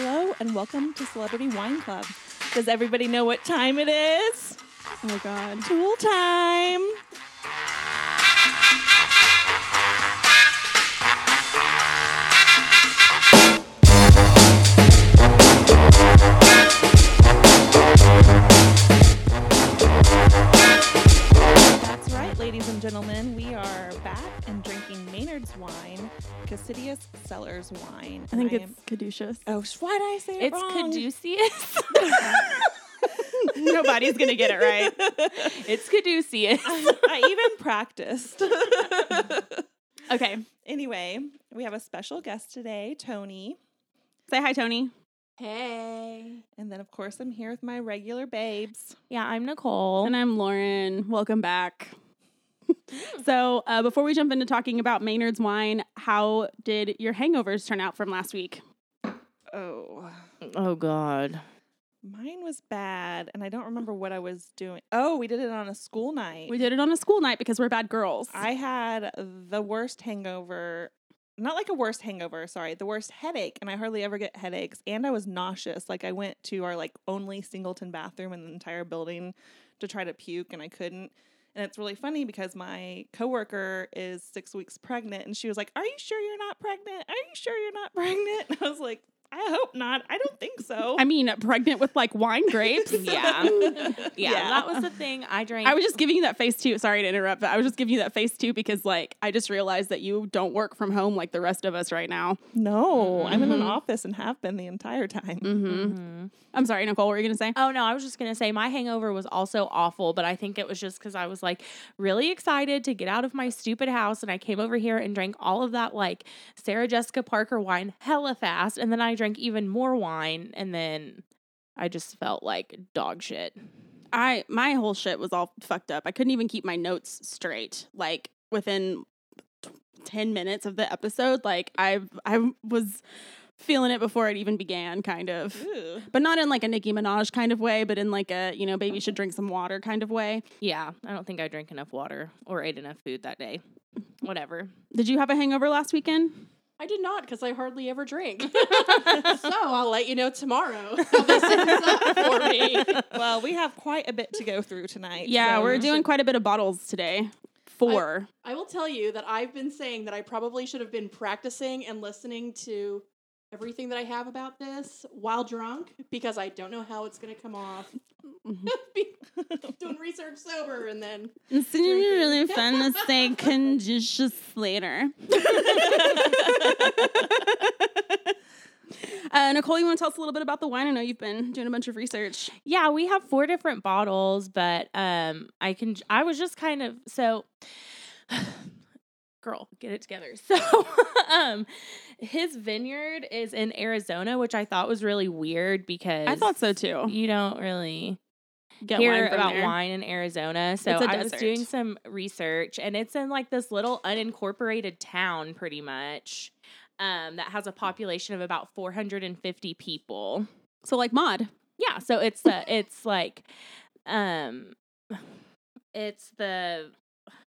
Hello and welcome to Celebrity Wine Club. Does everybody know what time it is? Oh my god. Tool time. And drinking Maynard's wine, Cassidius Cellars wine. I think And it's caduceus. Oh, sh- why did I say it It's wrong? It's Caduceus. Nobody's gonna get it right. it's caduceus. I even practiced. Okay. anyway, we have a special guest today, Tony. Say hi, Tony. Hey. And then, of course, I'm here with my regular babes. Yeah, I'm Nicole. And I'm Lauren. Welcome back. so, uh, before we jump into talking about Maynard's wine, how did your hangovers turn out from last week? Oh, oh God. mine was bad, and I don't remember what I was doing. Oh, we did it on a school night. We did it on a school night because we're bad girls. I had the worst hangover. Not like a worst hangover, sorry, the worst headache, and I hardly ever get headaches. And I was nauseous. Like I went to our like only singleton bathroom in the entire building to try to puke, and I couldn't. And it's really funny because my coworker is six weeks pregnant, and she was like, "Are you sure you're not pregnant? Are you sure you're not pregnant?" And I was like, "I hope not. I don't think so." I mean, pregnant with like wine grapes. Yeah. yeah. Yeah. That was the thing. I drank. I was just giving you that face too. Sorry to interrupt, but I was just giving you that face too because like I just realized that you don't work from home like the rest of us right now. no, I'm in an Mhm. office and have been the entire time. Mm-hmm. Mhm. I'm sorry, Nicole. What were you gonna say? Oh no, I was just gonna say my hangover was also awful, but I think it was just because I was like really excited to get out of my stupid house, and I came over here and drank all of that like Sarah Jessica Parker wine hella fast, and then I drank even more wine, and then I just felt like dog shit. I my whole shit was all fucked up. I couldn't even keep my notes straight. Like within t- 10 minutes of the episode, like I I was feeling it before it even began kind of. But not in like a Nicki Minaj kind of way, but in like a, you know, baby should drink some water kind of way. Yeah, I don't think I drank enough water or ate enough food that day. Whatever. Did you have a hangover last weekend? I did not because I hardly ever drink. so I'll let you know tomorrow how this ends up for me. Well, we have quite a bit to go through tonight. Yeah, so we're doing quite a bit of bottles today. Four. I will tell you that I've been saying that I probably should have been practicing and listening to everything that I have about this while drunk because I don't know how it's going to come off. Be- doing research sober and then It's gonna be really fun to say conditions later. uh, Nicole, you want to tell us a little bit about the wine? I know you've been doing a bunch of research. Yeah, we have four different bottles, but um I can I was just kind of so girl, get it together. So um his vineyard is in Arizona, which I thought was really weird because I thought so too. You don't really Get hear wine about there. wine in Arizona. So I was doing some research and it's in like this little unincorporated town pretty much. Um, that has a population of about 450 people. So like mod. Yeah, so it's uh, it's like um it's the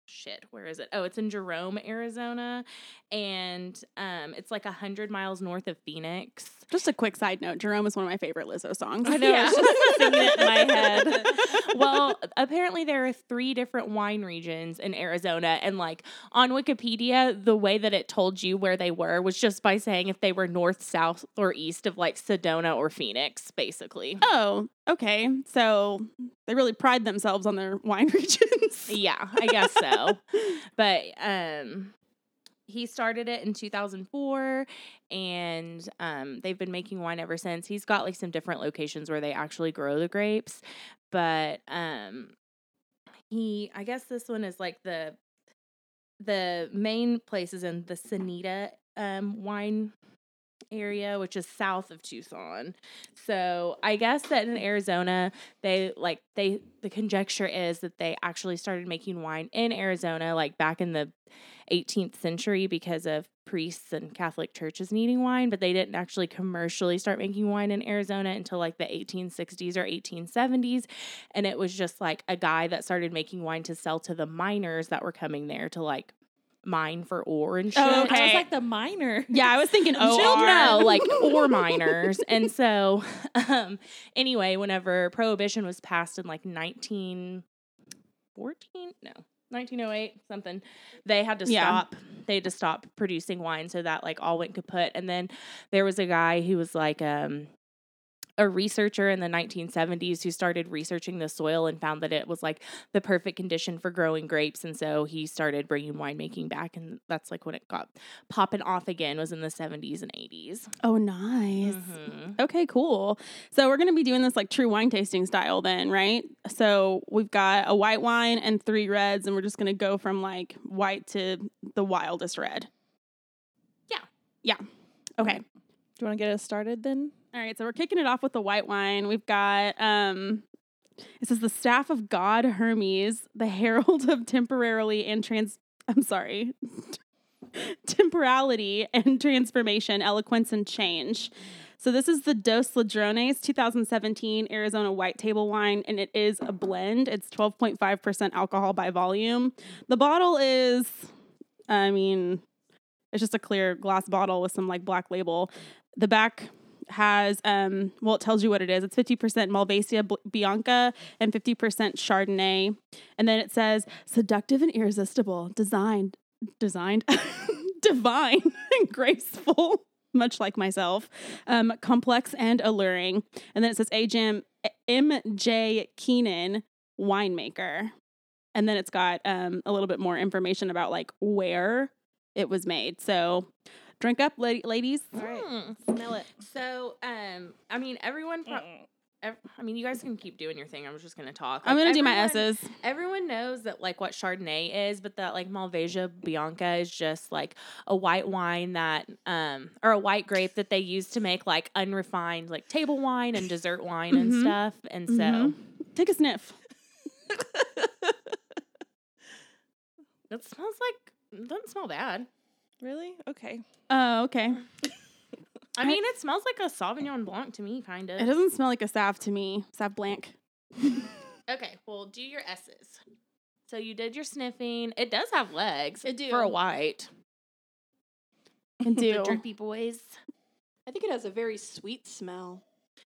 shit, where is it? Oh, it's in Jerome, Arizona, and um it's like a 100 miles north of Phoenix. Just a quick side note: Jerome is one of my favorite Lizzo songs. I know, I was just singing it in my head. well, apparently there are three different wine regions in Arizona, and like on Wikipedia, the way that it told you where they were was just by saying if they were north, south, or east of like Sedona or Phoenix, basically. Oh, okay. So they really pride themselves on their wine regions. Yeah, I guess so. but um he started it in 2004 and um they've been making wine ever since. He's got like some different locations where they actually grow the grapes, but um he I guess this one is like the the main place is in the Sonoita um wine area which is south of Tucson. So, I guess that in Arizona they like they the conjecture is that they actually started making wine in Arizona like back in the 18th century because of priests and Catholic churches needing wine, but they didn't actually commercially start making wine in Arizona until like the 1860s or 1870s. And it was just like a guy that started making wine to sell to the miners that were coming there to like mine for ore and shit. Oh, I okay. was like the minor. Yeah, I was thinking Oh, OR. no, like ore miners. and so, um, anyway, whenever prohibition was passed in like 1914, no, 1908, something, they had to Yeah. stop. They had to stop producing wine. So that like all went kaput. And then there was a guy who was like, um, a researcher in the 1970s who started researching the soil and found that it was like the perfect condition for growing grapes and so he started bringing winemaking back and that's like when it got popping off again was in the 70s and 80s Oh, nice. Mhm. Okay, cool. So we're going to be doing this like true wine tasting style then, right? So we've got a white wine and three reds, and we're just going to go from like white to the wildest red. Yeah. Yeah. Okay. Do you want to get us started then? All right, so we're kicking it off with the white wine. We've got um says the staff of God Hermes, the herald of temporarily and trans I'm sorry. temporality and transformation, eloquence and change. So this is the Dos Ladrones 2017 Arizona white table wine and it is a blend. It's 12.5% alcohol by volume. The bottle is I mean it's just a clear glass bottle with some like black label. The back has um well it tells you what it is. It's 50% Malvasia Bianca and 50% Chardonnay. And then it says seductive and irresistible, designed designed divine and graceful, much like myself. Um complex and alluring. And then it says AJM MJ Keenan winemaker. And then it's got um a little bit more information about like where it was made. So drink up la- ladies. All right. Hmm. Smell it. so um i mean everyone pro- ev- i mean you guys can keep doing your thing i'm just gonna talk I'm gonna do my S's. Everyone knows that like what Chardonnay is, but that like Malvasia Bianca is just like a white wine that um or a white grape that they use to make like unrefined like table wine and dessert wine and Mhm. stuff. And so Mhm. Take a sniff. it smells like doesn't smell bad. Really? Okay. Oh, okay. I mean, it smells like a Sauvignon Blanc to me, kind of. It doesn't smell like a Sav to me. Sav Blanc. Okay, well, do your S's. So you did your sniffing. It does have legs. It do. for a white. Can The do. drippy boys. I think it has a very sweet smell.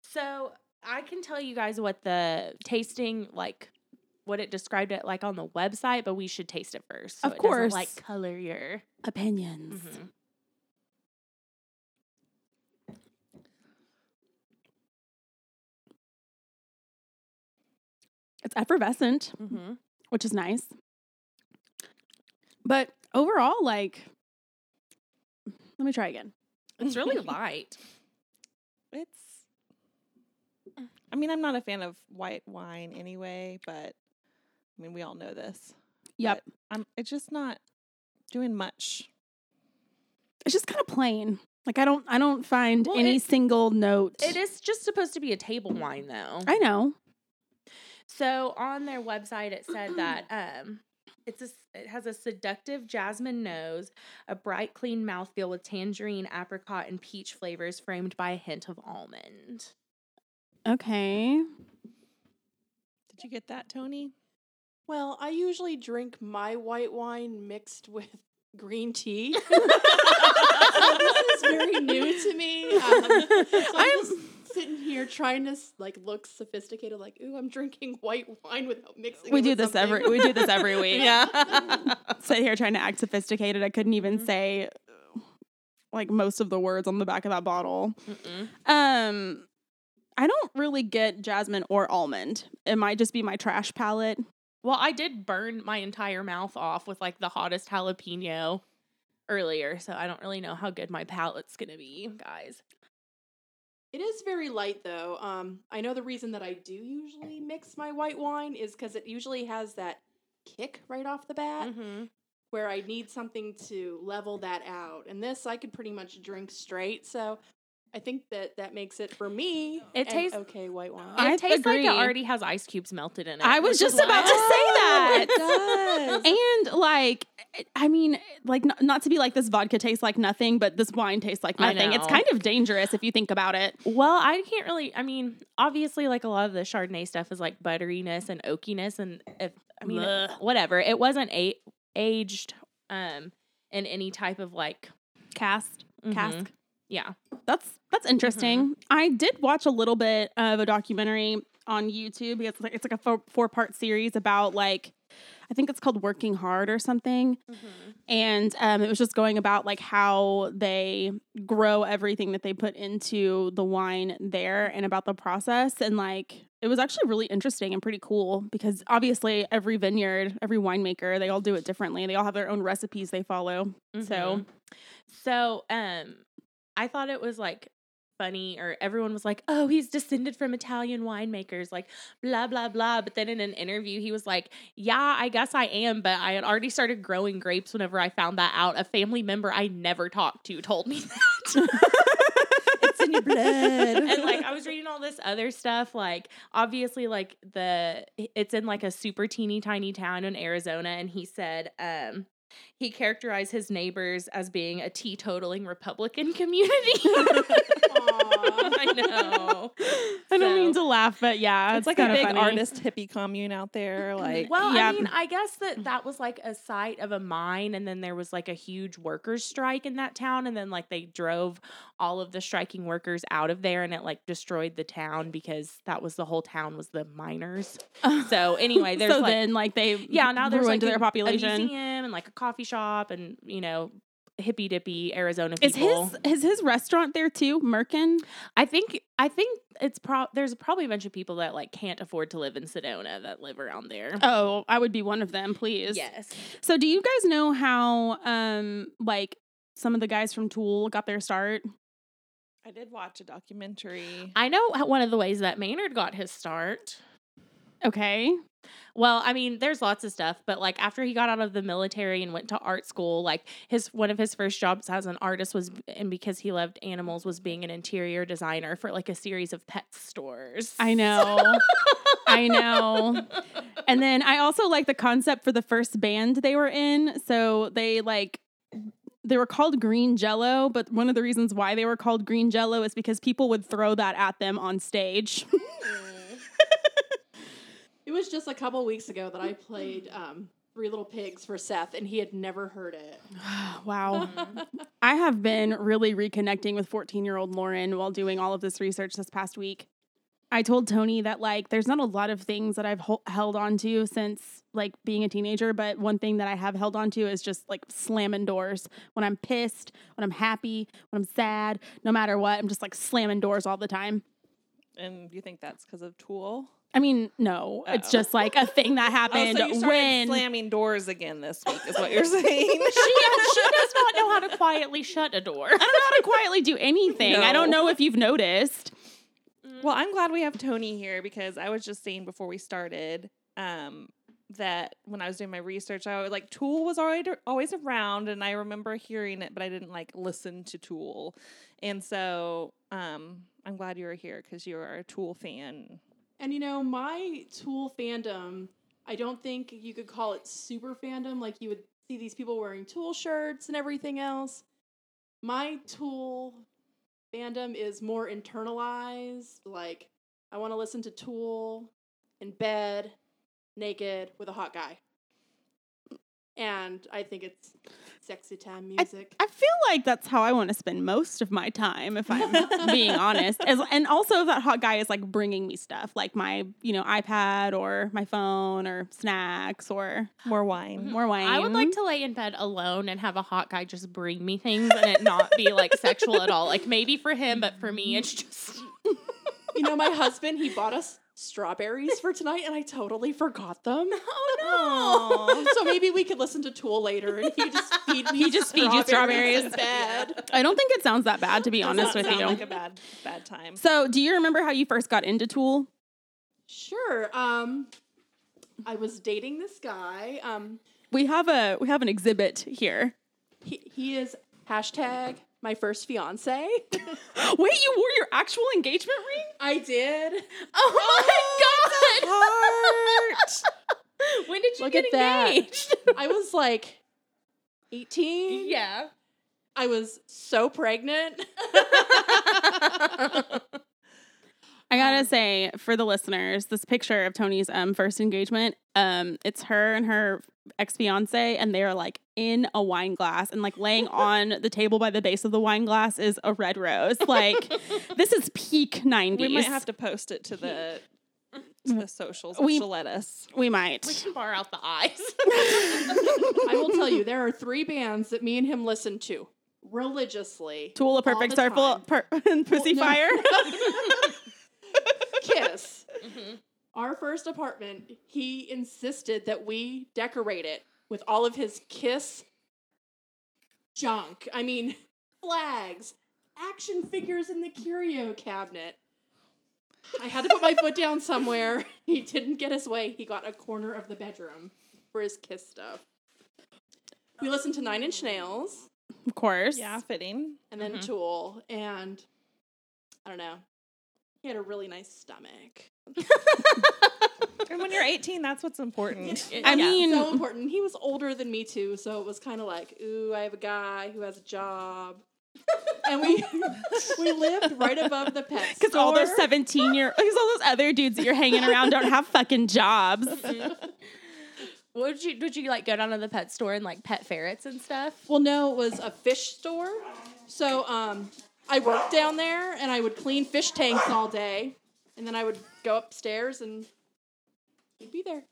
So I can tell you guys what the tasting like, what it described it like on the website, but we should taste it first. So Of it doesn't, course. like color your. Opinions. Mhm. It's effervescent, Mhm. which is nice. But overall, like, let me try again. It's really light. It's. I mean, I'm not a fan of white wine anyway, but I mean, we all know this. Yep. But I'm. It's just not doing much. It's just kind of plain. Like I don't I don't find Well, any it- single note. It is just supposed to be a table wine, though. I know. So on their website, it said that um, it's a, it has a seductive jasmine nose, a bright, clean mouthfeel with tangerine, apricot, and peach flavors, framed by a hint of almond. Okay. Did you get that, Tony? Well, I usually drink my white wine mixed with green tea. so this is very new to me. Um, so I'm just sitting here trying to like look sophisticated, like, ooh, I'm drinking white wine without mixing. We it do with this every something." we do this every week. Yeah. Sit here trying to act sophisticated. I couldn't even Mhm. say like most of the words on the back of that bottle. Mm-mm. Um I don't really get jasmine or almond. It might just be my trash palette. Well, I did burn my entire mouth off with like the hottest jalapeno earlier, so I don't really know how good my palate's gonna be, guys. It is very light though. Um, I know the reason that I do usually mix my white wine is because it usually has that kick right off the bat Mm-hmm. where I need something to level that out. And this I could pretty much drink straight. So I think that that makes it for me. It tastes- okay white wine. It I tastes like agree. it already has ice cubes melted in it. I was just about to say that. it does. And like, I mean, like not, not to be like this vodka tastes like nothing, but this wine tastes like nothing. It's kind of dangerous if you think about it. Well, I can't really. I mean, obviously, like a lot of the Chardonnay stuff is like butteriness and oakiness, and if I mean, Blech. whatever. It wasn't a- aged um in any type of like Cast. mhm. Cask. Yeah. That's that's interesting. I did watch a little bit of a documentary on YouTube. It's like it's like a four, four part series about like I think it's called Working Hard or something. And um, it was just going about like how they grow everything that they put into the wine there and about the process. And like it was actually really interesting and pretty cool because obviously every vineyard, every winemaker, they all do it differently. They all have their own recipes they follow. So Mhm. so um I thought it was like funny or everyone was like, "Oh, he's descended from Italian winemakers," like blah blah blah, but then in an interview he was like, "Yeah, I guess I am, but I had already started growing grapes whenever I found that out. A family member I never talked to told me that." It's in your blood. and like I was reading all this other stuff, like obviously like the it's in like a super teeny tiny town in Arizona, and he said um he characterized his neighbors as being a teetotaling Republican community. I know. I don't mean to laugh, but yeah, it's like a big funny. artist hippie commune out there. Like, Well, Yeah. I mean, I guess that that was like a site of a mine, and then there was like a huge workers' strike in that town, and then like they drove all of the striking workers out of there, and it like destroyed the town because that was the whole town was the miners. So anyway, there's so like then like they yeah now there's like their population. a museum and like a coffee shop, and you know hippy dippy Arizona people. Is his is his restaurant there too, Merkin? I think I think it's pro. There's probably a bunch of people that like can't afford to live in Sedona that live around there. Oh, I would be one of them, please. yes. So do you guys know how um like some of the guys from Tool got their start? I did watch a documentary. I know one of the ways that Maynard got his start. Okay. Well, I mean, there's lots of stuff, but like after he got out of the military and went to art school, like his one of his first jobs as an artist was and because he loved animals was being an interior designer for like a series of pet stores. I know. I know. And then I also like the concept for the first band they were in. So they like they were called Green Jello, but one of the reasons why they were called Green Jello is because people would throw that at them on stage. It was just a couple weeks ago that I played um, Three Little Pigs for Seth, and he had never heard it. wow. I have been really reconnecting with 14 year old Lauren while doing all of this research this past week. I told Tony that like there's not a lot of things that I've hol- held on to since like being a teenager, but one thing that I have held on to is just like slamming doors. When I'm pissed, when I'm happy, when I'm sad, no matter what, I'm just like slamming doors all the time. and you think that's because of Tool? I mean, no, it's Uh-oh. just like a thing that Oh, happened so you when slamming doors again this week, is what you're saying? she, she does not know how to quietly shut a door. I don't know how to quietly do anything. I don't know if you've noticed. Well, I'm glad we have Tony here because I was just saying before we started um, that when I was doing my research, I was like Tool was already always around, and I remember hearing it, but I didn't like listen to Tool, and so um, I'm glad you were here because you are a Tool fan. And you know, my Tool fandom, I don't think you could call it super fandom. Like you would see these people wearing Tool shirts and everything else. My Tool fandom is more internalized. Like, I want to listen to Tool in bed, naked, with a hot guy. And I think it's sexy time music. I feel like that's how I want to spend most of my time, if I'm being honest. As, and also, if that hot guy is like bringing me stuff, like my, you know, iPad or my phone or snacks or More wine. Mm-hmm. more wine. I would like to lay in bed alone and have a hot guy just bring me things and it not be like sexual at all. Like maybe for him, but for me, it's just. you know, my husband, he bought us strawberries for tonight, and I totally forgot them. Oh, no. so maybe we could listen to Tool later, and he just feed me. He just feed you strawberries. bed. I don't think it sounds that bad, to be Does honest not with sound you. like a bad bad time. so, do you remember how you first got into Tool? Sure. Um, I was dating this guy. Um, We have a we have an exhibit here. he, he is hashtag my first fiance. Wait, you wore your actual engagement ring? I did. Oh my god! when did you Look get that. engaged? I was like 18. yeah. I was so pregnant. I gotta gotta say for the listeners, this picture of Tony's um first engagement, um, it's her and her ex fiance, and they are like in a wine glass, and like laying on the table by the base of the wine glass is a red rose. Like this is peak nineties. We might have to post it to the to the socials. We- let us. We might. We can bar out the eyes. I will tell you, there are three bands that me and him listen to religiously. Tool, a all perfect circle, per- and pussy Well, no. fire. Kiss. Mhm. Our first apartment, he insisted that we decorate it with all of his Kiss junk. I mean, flags, action figures in the curio cabinet. I had to put my foot down somewhere. He didn't get his way. He got a corner of the bedroom for his Kiss stuff. We listened to Nine Inch Nails of course. Yeah, fitting. and then Mhm. Tool, and I don't know. He had a really nice stomach. And when you're 18, that's what's important. I Yeah. mean, so important. He was older than me too, so it was kind of like, ooh, I have a guy who has a job, and we we lived right above the pet store. because all those 17 year, because all those other dudes that you're hanging around don't have fucking jobs. would you would you like go down to the pet store and like pet ferrets and stuff? Well, no, it was a fish store. So um, I worked down there, and I would clean fish tanks all day, and then I would go upstairs and he'd be there.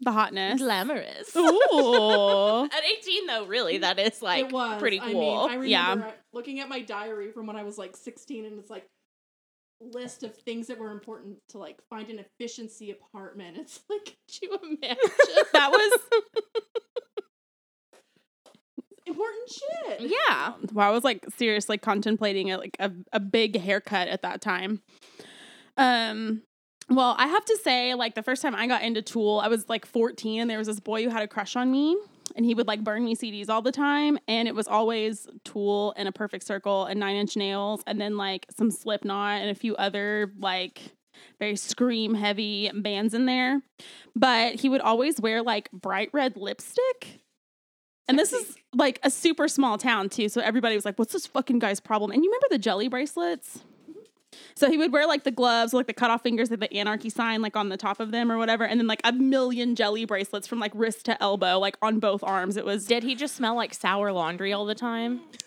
The hotness. Glamorous. Ooh. At 18 though, really, that is like it was pretty I cool. mean, I remember Yeah. uh, looking at my diary from when I was like 16, and it's like list of things that were important to like find an efficiency apartment. It's like, could you imagine? that was important shit. yeah. well, I was like seriously contemplating a, like a, a big haircut at that time. Um well, I have to say, like the first time I got into Tool, I was like 14 and there was this boy who had a crush on me and he would like burn me CDs all the time. And it was always Tool and a perfect circle and nine inch nails and then like some Slipknot and a few other like very scream heavy bands in there. But he would always wear like bright red lipstick. And this is like a super small town too. So everybody was like, what's this fucking guy's problem? And you remember the jelly bracelets? So he would wear like the gloves, like the cut off fingers with the anarchy sign, like on the top of them or whatever, and then like a million jelly bracelets from like wrist to elbow, like on both arms. It was, Did he just smell like sour laundry all the time?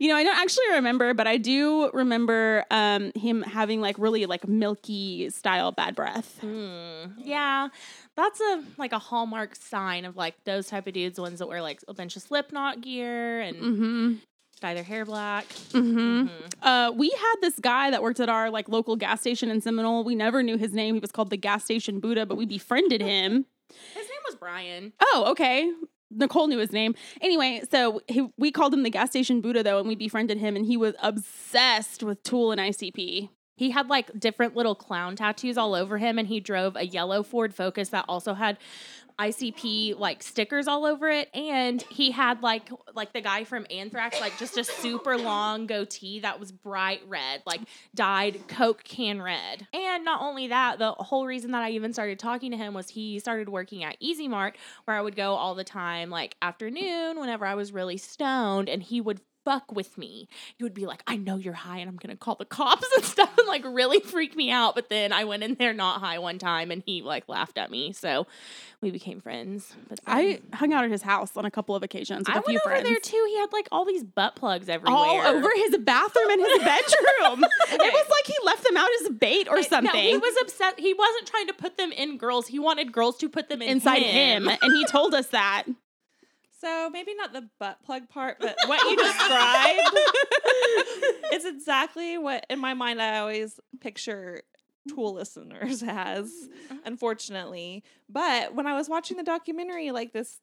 you know, I don't actually remember, but I do remember um, him having like really like milky style bad breath. Hmm. Yeah, that's a like a hallmark sign of like those type of dudes, ones that wear like a bunch of Slipknot gear and Mm-hmm. Dye their hair black. Mm-hmm. Mhm. Uh, we had this guy that worked at our like local gas station in Seminole. We never knew his name. He was called the gas station Buddha, but we befriended him. His name was Brian. Oh, okay. Nicole knew his name. Anyway, so he, we called him the gas station Buddha though, and we befriended him, and he was obsessed with Tool and ICP. He had like different little clown tattoos all over him, and he drove a yellow Ford Focus that also had ICP like stickers all over it, and he had like like the guy from Anthrax, like just a super long goatee that was bright red, like dyed Coke can red. And not only that, the whole reason that I even started talking to him was he started working at Easy Mart, where I would go all the time, like afternoon, whenever I was really stoned, and he would fuck with me. He would be like, I know you're high and I'm gonna call the cops and stuff and like really freak me out. But then I went in there not high one time and he like laughed at me. So we became friends. But then- I hung out at his house on a couple of occasions with I a few went over friends. there too. He had like all these butt plugs everywhere. all over his bathroom and his bedroom. It was like he left them out as bait or No, something. he was upset. He wasn't trying to put them in girls. He wanted girls to put them in inside him, and he told us that. So maybe not the butt plug part, but what you described it's exactly what in my mind I always picture Tool listeners as, mm-hmm. unfortunately. But when I was watching the documentary, like this,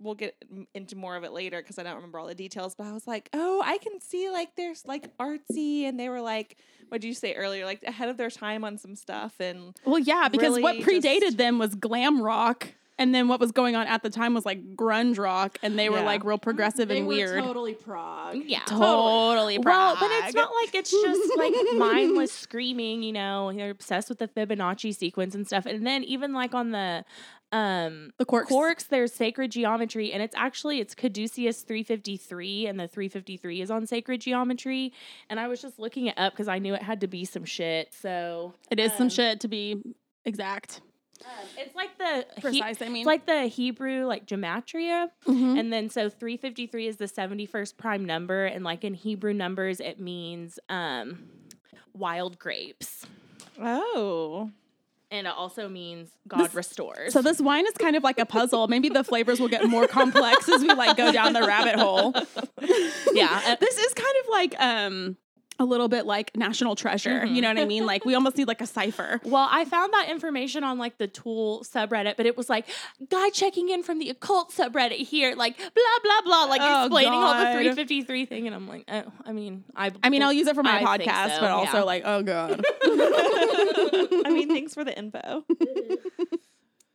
we'll get into more of it later because I don't remember all the details. But I was like, oh, I can see like there's like artsy, and they were like, what did you say earlier? Like ahead of their time on some stuff, and Well, yeah, because what predated just- them was glam rock. And then what was going on at the time was like grunge rock, and they were Yeah. like real progressive they and were weird. totally prog. Yeah. Totally. prog. Well, but it's not like it's just like mindless screaming, you know, they're obsessed with the Fibonacci sequence and stuff. And then even like on the um the quarks. quarks, there's sacred geometry, and it's actually it's Caduceus 353, and the 353 is on sacred geometry. And I was just looking it up because I knew it had to be some shit. So It is some um, shit to be exact. Um, it's like the he- Precise, I mean. it's like the Hebrew like gematria. Mhm. And then so 353 is the 71st prime number and like in Hebrew numbers it means um wild grapes. Oh. And it also means God This- restores. So this wine is kind of like a puzzle. Maybe the flavors will get more complex as we like go down the rabbit hole. yeah, uh, this is kind of like um a little bit like national treasure. You know what I mean? Mm-hmm. Like we almost need like a cipher. well, I found that information on like the Tool subreddit, but it was like guy checking in from the occult subreddit here, like blah blah blah, like Oh, explaining all the 353 thing, and I'm like, oh, I mean, I, I mean, I'll use it for my I podcast, so, but also yeah. like, oh god. I mean, thanks for the info.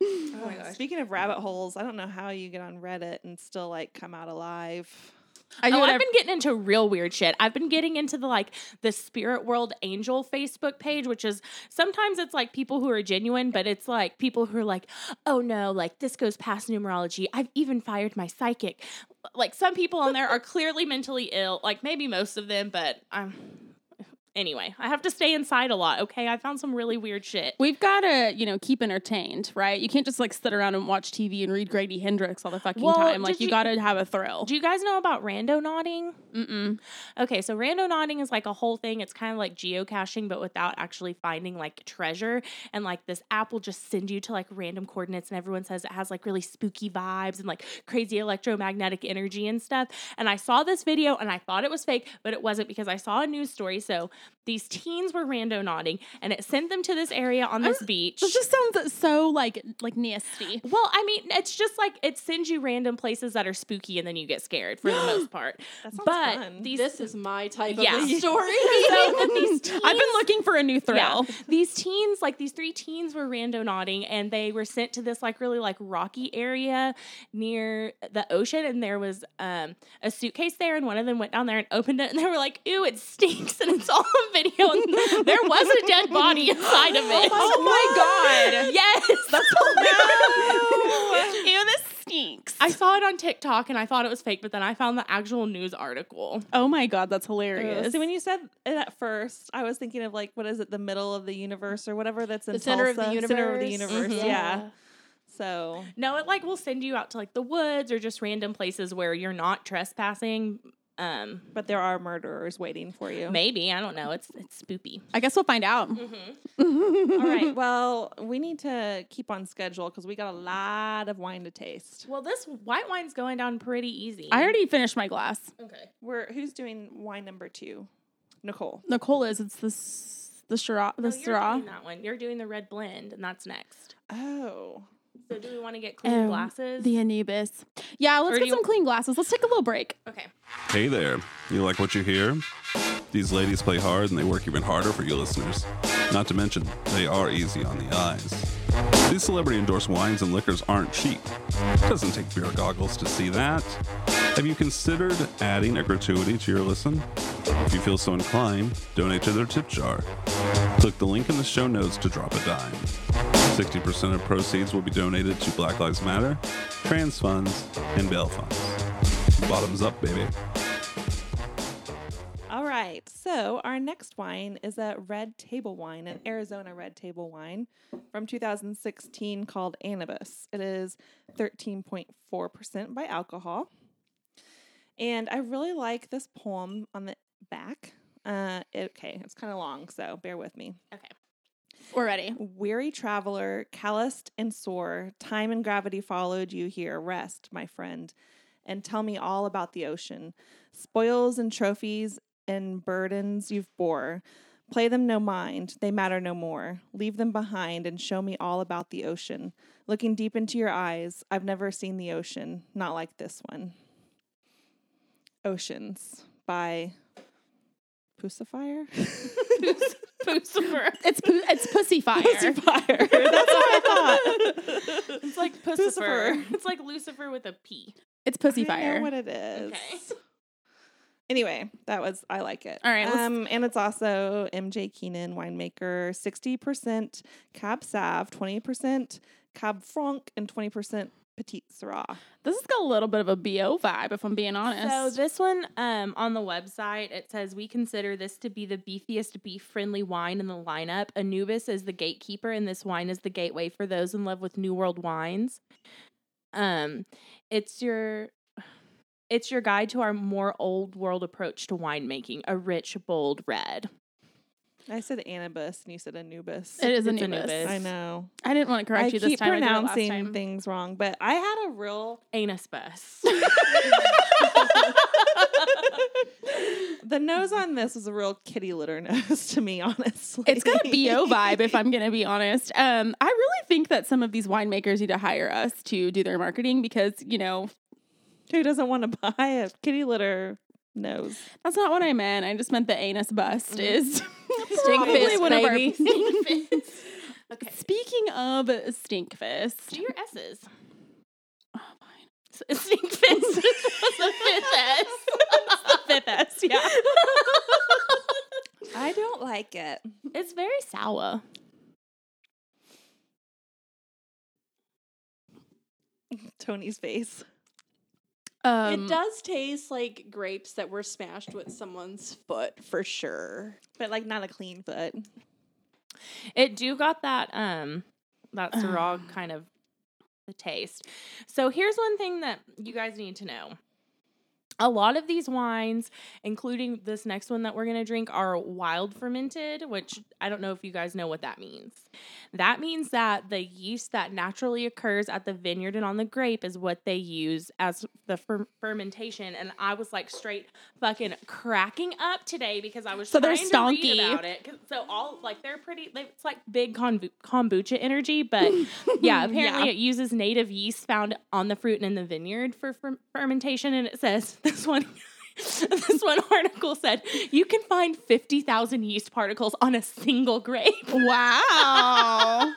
oh my oh gosh. Speaking of rabbit holes, I don't know how you get on Reddit and still like come out alive. Oh, I've been getting into real weird shit. I've been getting into the like the Spirit World Angel Facebook page, which is sometimes it's like people who are genuine, but it's like people who are like, oh no, like this goes past numerology. I've even fired my psychic. Like some people on there are clearly mentally ill, like maybe most of them, but I'm. Anyway, I have to stay inside a lot. Okay, I found some really weird shit. We've got to, you know, keep entertained, right? You can't just like sit around and watch TV and read Grady Hendrix all the fucking Well, time. Like you, you- got to have a thrill. Do you guys know about randonauting? Mm-mm. Okay, so randonauting is like a whole thing. It's kind of like geocaching, but without actually finding like treasure. And like this app will just send you to like random coordinates, and everyone says it has like really spooky vibes and like crazy electromagnetic energy and stuff. And I saw this video and I thought it was fake, but it wasn't because I saw a news story. So these teens were randonauting, and it sent them to this area on this beach. This just sounds so like like nasty. well, I mean, it's just like it sends you random places that are spooky, and then you get scared for the most part. That sounds but fun. these This is my type Yeah. of a story. so these teens, I've been looking for a new thrill. Yeah. These teens, like these three teens, were randonauting, and they were sent to this like really like rocky area near the ocean, and there was um a suitcase there, and one of them went down there and opened it, and they were like, "Ooh, it stinks!" And it's all on video, and there was a dead body inside of it. Oh my god. Yes, that's Ew, this stinks. I saw it on TikTok, and I thought it was fake, but then I found the actual news article. oh my god, that's Ugh. hilarious. See, when you said it at first, I was thinking of like what is it, the middle of the universe or whatever that's in the center of the universe. Center of the universe. Mhm. Yeah. So No, it like will send you out to like the woods or just random places where you're not trespassing. Um, but there are murderers waiting for you. maybe I don't know. It's it's spoopy. I guess we'll find out. All right. Well, we need to keep on schedule because we got a lot of wine to taste. Well, this white wine's going down pretty easy. I already finished my glass. okay. We're who's doing wine number two? Nicole. Nicole is. It's this the Syrah. The No, you're Syrah. doing that one. You're doing the red blend, and that's next. Oh. So, do we want to get clean Oh, glasses? The Anubis. Yeah, let's Or get do you- some clean glasses. Let's take a little break. okay. Hey there. You like what you hear? These ladies play hard and they work even harder for you listeners. Not to mention, they are easy on the eyes. These celebrity endorsed wines and liquors aren't cheap. It doesn't take beer goggles to see that. Have you considered adding a gratuity to your listen? If you feel so inclined, donate to their tip jar. Click the link in the show notes to drop a dime. 60% of proceeds will be donated to Black Lives Matter, trans funds, and bail funds. Bottoms up, baby. All right. So our next wine is a red table wine, an Arizona red table wine from 2016 called Anubis. It is 13.4% by alcohol. And I really like this poem on the back. Uh, it- okay, it's kind of long, so bear with me. Okay. We're ready. Weary traveler, calloused and sore, time and gravity followed you here. Rest, my friend, and tell me all about the ocean. Spoils and trophies and burdens you've bore. Play them no mind, they matter no more. Leave them behind and show me all about the ocean. Looking deep into your eyes, I've never seen the ocean, not like this one. Oceans by Pussifier. Puscifer. It's pu- it's pussy fire. Pussifier. That's what I thought. It's like Puscifer. Puscifer. It's like Lucifer with a P. It's pussy I know fire. what it is. Okay. Anyway, that was I like it. All right, let's- Um, and it's also MJ Keenan winemaker, sixty percent Cab Sav, twenty percent Cab Franc, and twenty percent Petit Syrah. This has got a little bit of a bo vibe, if I'm being honest. So this one um, on the website it says we consider this to be the beefiest beef friendly wine in the lineup. Anubis is the gatekeeper and this wine is the gateway for those in love with New World wines. Um it's your it's your guide to our more old world approach to winemaking, a rich, bold red. I said Anubis and you said Anubis. it is it's Anubis. Anubis. I know. I didn't want to correct I you this keep time. I did it last pronouncing time. things wrong, but I had a real Anus bus. the nose on this is a real kitty litter nose to me, honestly. It's got a bo vibe, if I'm gonna be honest. Um, I really think that some of these winemakers need to hire us to do their marketing because you know Who doesn't want to buy a kitty litter nose? that's not what I meant. I just meant the anus bust is Stink probably fist, one of our- baby. okay. Speaking of stink fist, Do your S's. oh, fine. S- Stink fist was the fifth S. fifth S, yeah. I don't like it. It's very sour. Tony's face. Um, it does taste like grapes that were smashed with someone's foot for sure. But like not a clean foot. It do got that um that Syrah kind of the taste. So here's one thing that you guys need to know. A lot of these wines, including this next one that we're going to drink, are wild fermented, which I don't know if you guys know what that means. That means that the yeast that naturally occurs at the vineyard and on the grape is what they use as the fer- fermentation. And I was like straight fucking cracking up today because I was So they're trying to read stonky. about it. So all like they're pretty. They, it's like big kombu- kombucha energy, but yeah, apparently Yeah. it uses native yeast found on the fruit and in the vineyard for fer- fermentation. And it says this one. this one article said you can find 50,000 yeast particles on a single grape. Wow.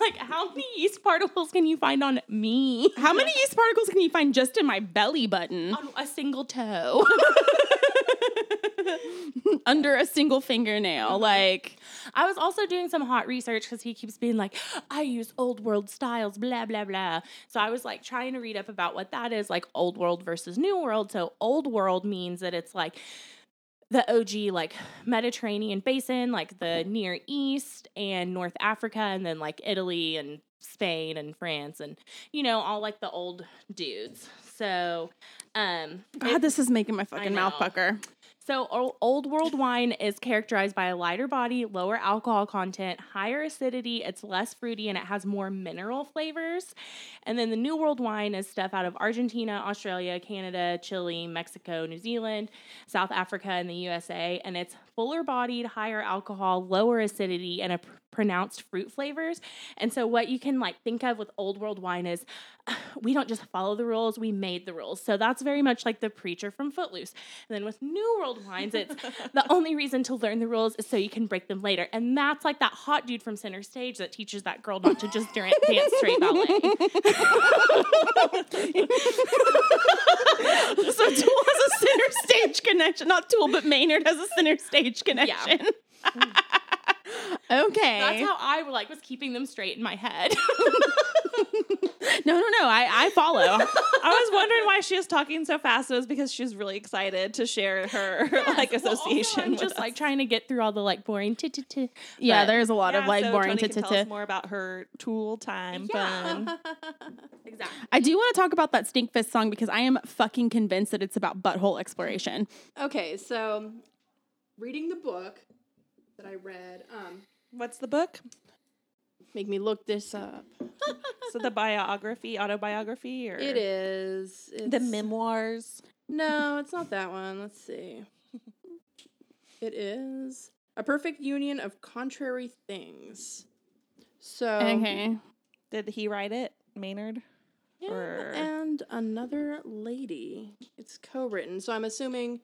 like, how many yeast particles can you find on me? How many yeast particles can you find just in my belly button? On a single toe. Under a single fingernail. Like, I was also doing some hot research because he keeps being like, I use old world styles, blah, blah, blah. So I was like trying to read up about what that is, like old world versus new world. So old world means that it's like the OG, like Mediterranean basin, like the Near East and North Africa, and then like Italy and Spain and France and, you know, all like the old dudes. So, um, God, this is making my fucking mouth pucker. So old world wine is characterized by a lighter body, lower alcohol content, higher acidity, it's less fruity and it has more mineral flavors. And then the new world wine is stuff out of Argentina, Australia, Canada, Chile, Mexico, New Zealand, South Africa and the USA and it's fuller bodied, higher alcohol, lower acidity and a pronounced fruit flavors. And so what you can like think of with old world wine is we don't just follow the rules, we made the rules. So that's very much like the preacher from Footloose. And then with New World wines, it's the only reason to learn the rules is so you can break them later. And that's like that hot dude from Center Stage that teaches that girl not to just dance straight ballet. so Tool has a center stage connection. Not Tool, but Maynard has a center stage connection. Okay. That's how I like was keeping them straight in my head. no, no, no. I, I follow. I was wondering why she was talking so fast. It was because she was really excited to share her like Well, association I'm with just us. like trying to get through all the like boring yeah, there's a lot of like boring Tony can tell us more about her tool time. Exactly. I do want to talk about that Stink Fist song because I am fucking convinced that it's about butthole exploration. Okay, so reading the book that I read, um, What's the book? make me look this up. So the biography, autobiography, or It is the it's- memoirs? No, it's not that one. Let's see. It is a perfect union of contrary things. So Okay. Did he write it, Maynard? Yeah, Or- and another lady. It's co-written, so I'm assuming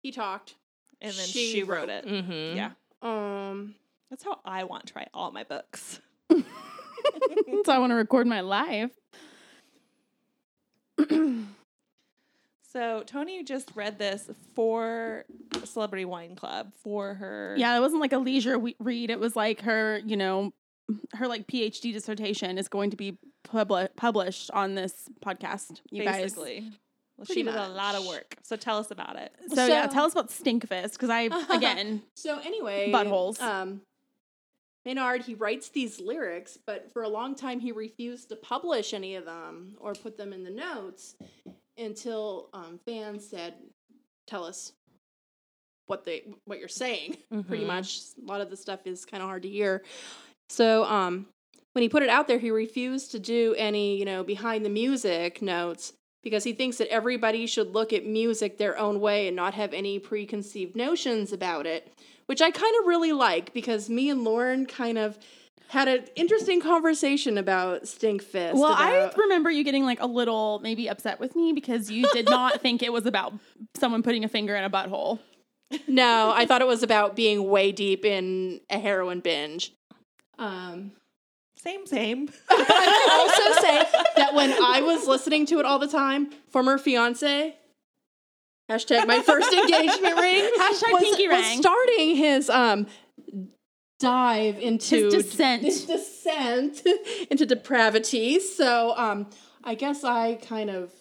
he talked and then She she, wrote it. Mm-hmm. Yeah, Um, that's how I want to write all my books. so I want to record my life. So Tony just read this for Celebrity Wine Club for her. Yeah, it wasn't like a leisure we- read. It was like her, you know, her like PhD dissertation is going to be publi- published on this podcast. You guys. Basically. Well, Pretty she did a lot of work. So tell us about it. So, yeah, tell us about Stinkfist because I again so anyway, Buttholes. Um, Maynard he writes these lyrics, but for a long time he refused to publish any of them or put them in the notes until um, fans said, "Tell us what they what you're saying." Pretty Mhm. much, a lot of the stuff is kind of hard to hear. So um, when he put it out there, he refused to do any you know behind the music notes because he thinks that everybody should look at music their own way and not have any preconceived notions about it, which I kind of really like because me and Lauren kind of had an interesting conversation about Stinkfist. Well, about- I remember you getting like a little maybe upset with me because you did not think it was about someone putting a finger in a butthole. no, I thought it was about being way deep in a heroin binge. Um, Same, same. I also say that when I was listening to it all the time, former fiance, hashtag my first engagement ring, Hashtag was, pinky was ring. starting his um dive into His descent. his descent into depravity. So um, I guess I kind of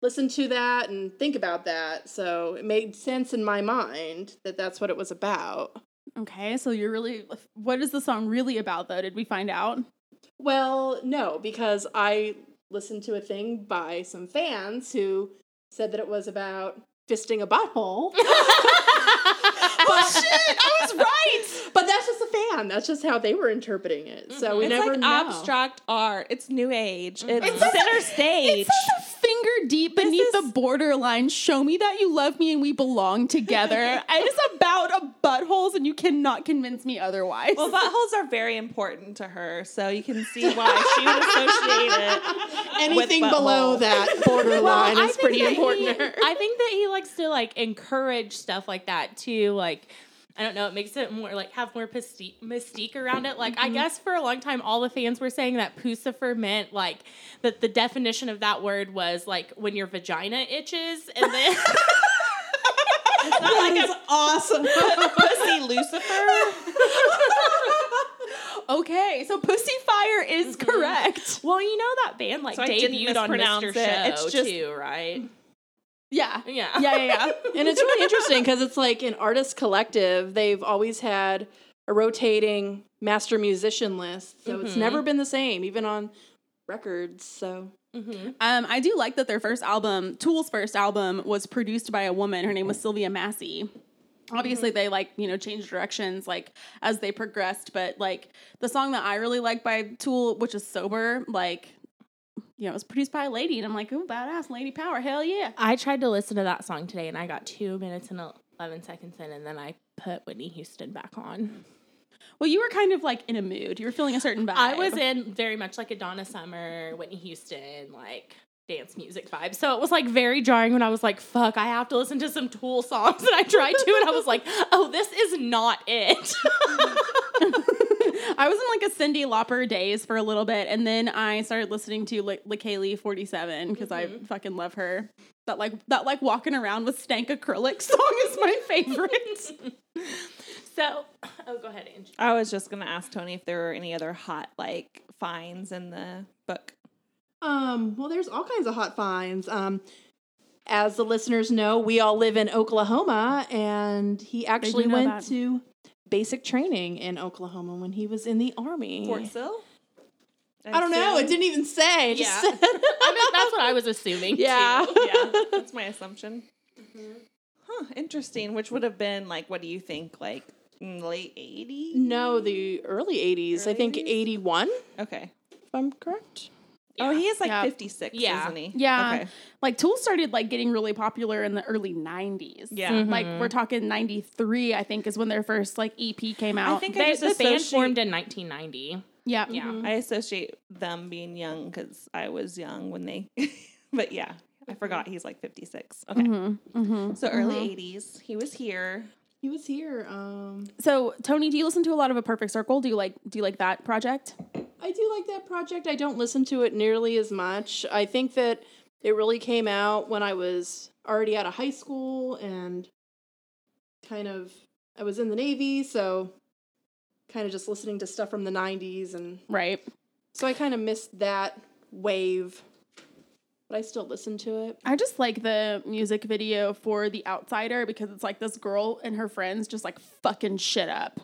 listened to that and think about that. So it made sense in my mind that that's what it was about. Okay, so you're really what is the song really about though? Did we find out? Well, no, because I listened to a thing by some fans who said that it was about fisting a butthole. oh shit, I was right. but that's just a fan. That's just how they were interpreting it. So we it's never like know. abstract art. It's new age. It's It's such a- center stage. It's such a finger deep beneath is- the borderline. Show me that you love me and we belong together. it is about a buttholes, and you cannot convince me otherwise. well, buttholes are very important to her, so you can see why she would associate it. Anything with below that borderline I is pretty important he- to her. I think that he likes to like encourage stuff like that too. Like, I don't know, it makes it more like have more mystique, around it. Like, I mm-hmm. guess for a long time, all the fans were saying that Puscifer meant like that the definition of that word was like when your vagina itches, and then that is awesome. Pussy Lucifer. okay, so Pussy Fire is mm-hmm. correct. well, you know that band like So debuted on Mr. it. Show It's just- too, right? Yeah. Yeah, Yeah, yeah, yeah. and it's really interesting because it's like an artist collective. They've always had a rotating master musician list, so it's Mhm. never been the same, even on records. So Mm-hmm. Um, I do like that their first album, Tool's first album, was produced by a woman. Her name was Sylvia Massy. Obviously, they like you know changed directions like as they progressed, but like the song that I really like by Tool, which is "Sober," like you know, it was produced by a lady, and I'm like, ooh, badass, lady power, hell yeah. I tried to listen to that song today, and I got two minutes and eleven seconds in, and then I put Whitney Houston back on. Well, you were kind of like in a mood. You were feeling a certain vibe. I was in very much like a Donna Summer, Whitney Houston, like dance music vibe. So it was like very jarring when I was like, fuck, I have to listen to some Tool songs. And I tried to, and I was like, oh, this is not it. I was in like a Cyndi Lauper days for a little bit, and then I started listening to like LaKaylee Forty Seven because I fucking love her. That like that like walking around with stank acrylic song is my favorite. so, oh, go ahead, Angie. I was just gonna ask Tony if there were any other hot like finds in the book. Um, well, there's all kinds of hot finds. Um, as the listeners know, we all live in Oklahoma, and he actually went that. to basic training in Oklahoma when he was in the army. Fort Sill. I don't know. It didn't even say. It Yeah. said- I mean, that's what I was assuming. Yeah. Too. yeah, that's my assumption. Mm-hmm. Huh, interesting. Which would have been like, what do you think? Like late 80s? no, the early 80s. I think 80s? 81, Okay. if I'm correct. Oh, he is like Yeah. 56, Yeah. isn't he? Yeah. Okay. Like Tool started like getting really popular in the early '90s. Yeah. Mhm. Like we're talking '93, I think, is when their first like EP came out. I think I They, just the band formed in 1990. yeah, Yeah. I associate them being young because I was young when they, but yeah, I forgot he's like 56. Okay. Mm-hmm. Mm-hmm. So early 80s. He was here. He was here. Um, So Tony, do you listen to a lot of A Perfect Circle? Do you like do you like that project? I do like that project. I don't listen to it nearly as much. I think that it really came out when I was already out of high school and kind of I was in the Navy, so kind of just listening to stuff from the 90s and Right. so I kind of missed that wave. But I still listen to it. I just like the music video for The Outsider because it's like this girl and her friends just like fucking shit up.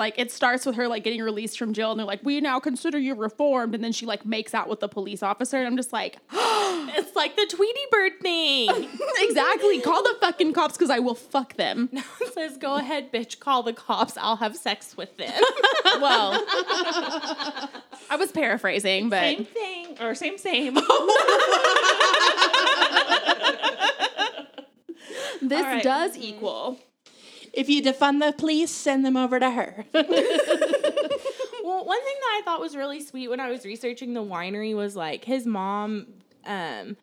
Like it starts with her like getting released from jail and they're like, "We now consider you reformed," and then she like makes out with the police officer, and I'm just like, It's like the Tweety Bird thing. exactly. Call the fucking cops because I will fuck them. Now it says, "Go ahead, bitch. Call the cops. I'll have sex with them." Well, I was paraphrasing, but Same thing. Or same, same. this right. does equal. If you defund the police, send them over to her. well, one thing that I thought was really sweet when I was researching the winery was like his mom. Um,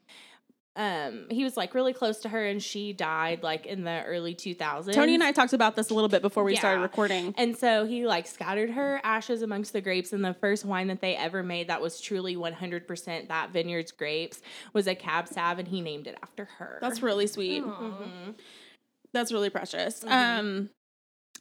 um, he was like really close to her, and she died like in the early 2000s. Tony and I talked about this a little bit before we started recording. And so he like scattered her ashes amongst the grapes. And the first wine that they ever made that was truly 100% that vineyard's grapes was a Cab Sav, and he named it after her. That's really sweet. Mhm. That's really precious. Um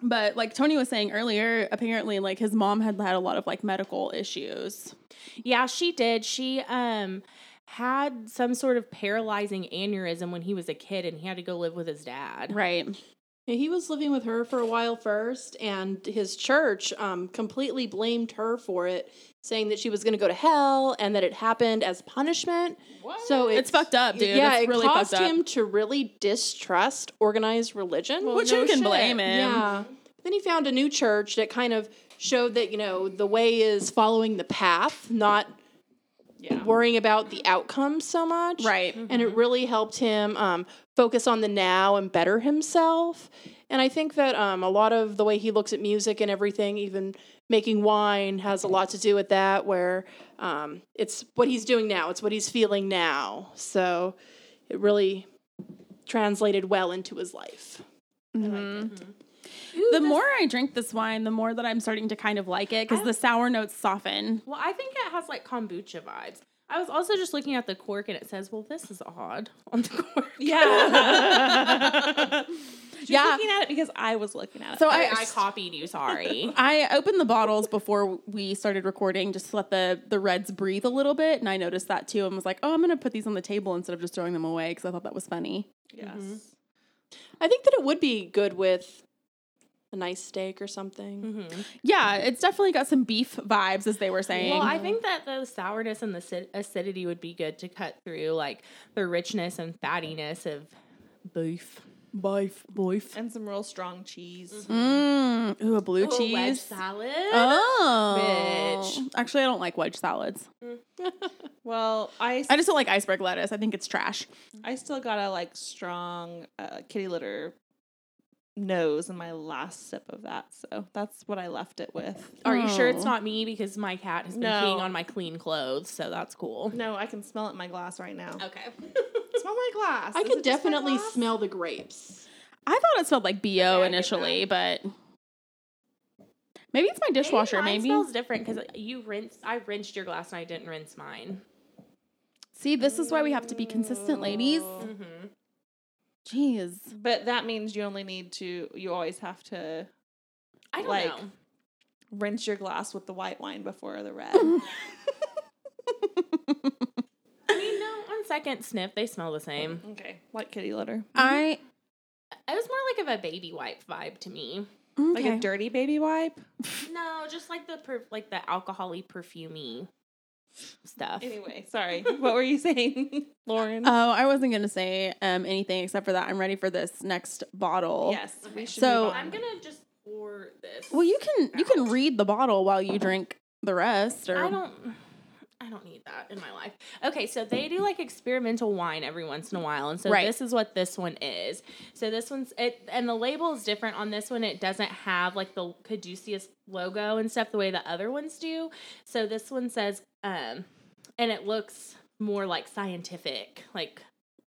but like Tony was saying earlier, apparently like his mom had had a lot of like medical issues. Yeah, she did. She um had some sort of paralyzing aneurysm when he was a kid, and he had to go live with his dad. Right. He was living with her for a while first, and his church um, completely blamed her for it, saying that she was going to go to hell and that it happened as punishment. What? So It's fucked up, dude. Yeah, It's it really caused fucked up. him to really distrust organized religion. Which no you can shit. blame him. yeah. Then he found a new church that kind of showed that you know the way is following the path, not yeah. worrying about the outcome so much. Right. And it really helped him um, focus on the now and better himself. And I think that um, a lot of the way he looks at music and everything, even making wine, has a lot to do with that, where um, it's what he's doing now, it's what he's feeling now. So it really translated well into his life. Mhm. The more I drink this wine, the more that I'm starting to kind of like it because the sour notes soften. Well, I think it has like kombucha vibes. I was also just looking at the cork, and it says, "Well, this is odd on the cork." Yeah. She's Yeah. looking at it because I was looking at it. So I, I, I copied you. Sorry. I opened the bottles before we started recording just to let the the reds breathe a little bit, and I noticed that too, and was like, "Oh, I'm gonna put these on the table instead of just throwing them away" because I thought that was funny. yes. Mm-hmm. I think that it would be good with a nice steak or something. Mhm. Yeah, it's definitely got some beef vibes, as they were saying. Well, I think that the sourness and the acidity would be good to cut through like the richness and fattiness of beef. beef, beef. And some real strong cheese. Mmm. Ooh, a blue Ooh, wedge cheese. salad. Oh, Bitch. Actually, I don't like wedge salads. Well, I, I just don't like iceberg lettuce. I think it's trash. I still got a like strong uh, kitty litter nose in my last sip of that. So that's what I left it with. Are you sure it's Oh. not me because my cat has been No. peeing on my clean clothes, so that's cool. No, I can smell it in my glass right now. Okay. Smell my glass. I Is could it just my definitely glass? smell the grapes. I thought it smelled like bo I initially, but maybe it's my dishwasher. Maybe, Maybe. smells different because you rinsed. I rinsed your glass and I didn't rinse mine. See, this is why we have to be consistent, ladies. Mm-hmm. Jeez. But that means you only need to. You always have to I don't Like- know. rinse your glass with the white wine before the red. I mean, no. On second sniff, they smell the same. okay, White kitty litter, I It was more like of a baby wipe vibe to me. Mm, like okay. a dirty baby wipe. No, just like the per- like the alcoholy perfumey stuff. Anyway, sorry. what were you saying, Lauren? Oh, I wasn't gonna say um, anything except for that. I'm ready for this next bottle. yes, we should. So- move on. I'm gonna just pour this. Well, you can you can read the bottle while you drink the rest. Or I don't. I don't need that in my life. Okay, so they do like experimental wine every once in a while, and so Right. this is what this one is. So this one's it, and the label is different on this one. It doesn't have like the Caduceus logo and stuff the way the other ones do. So this one says, um, and it looks more like scientific. Like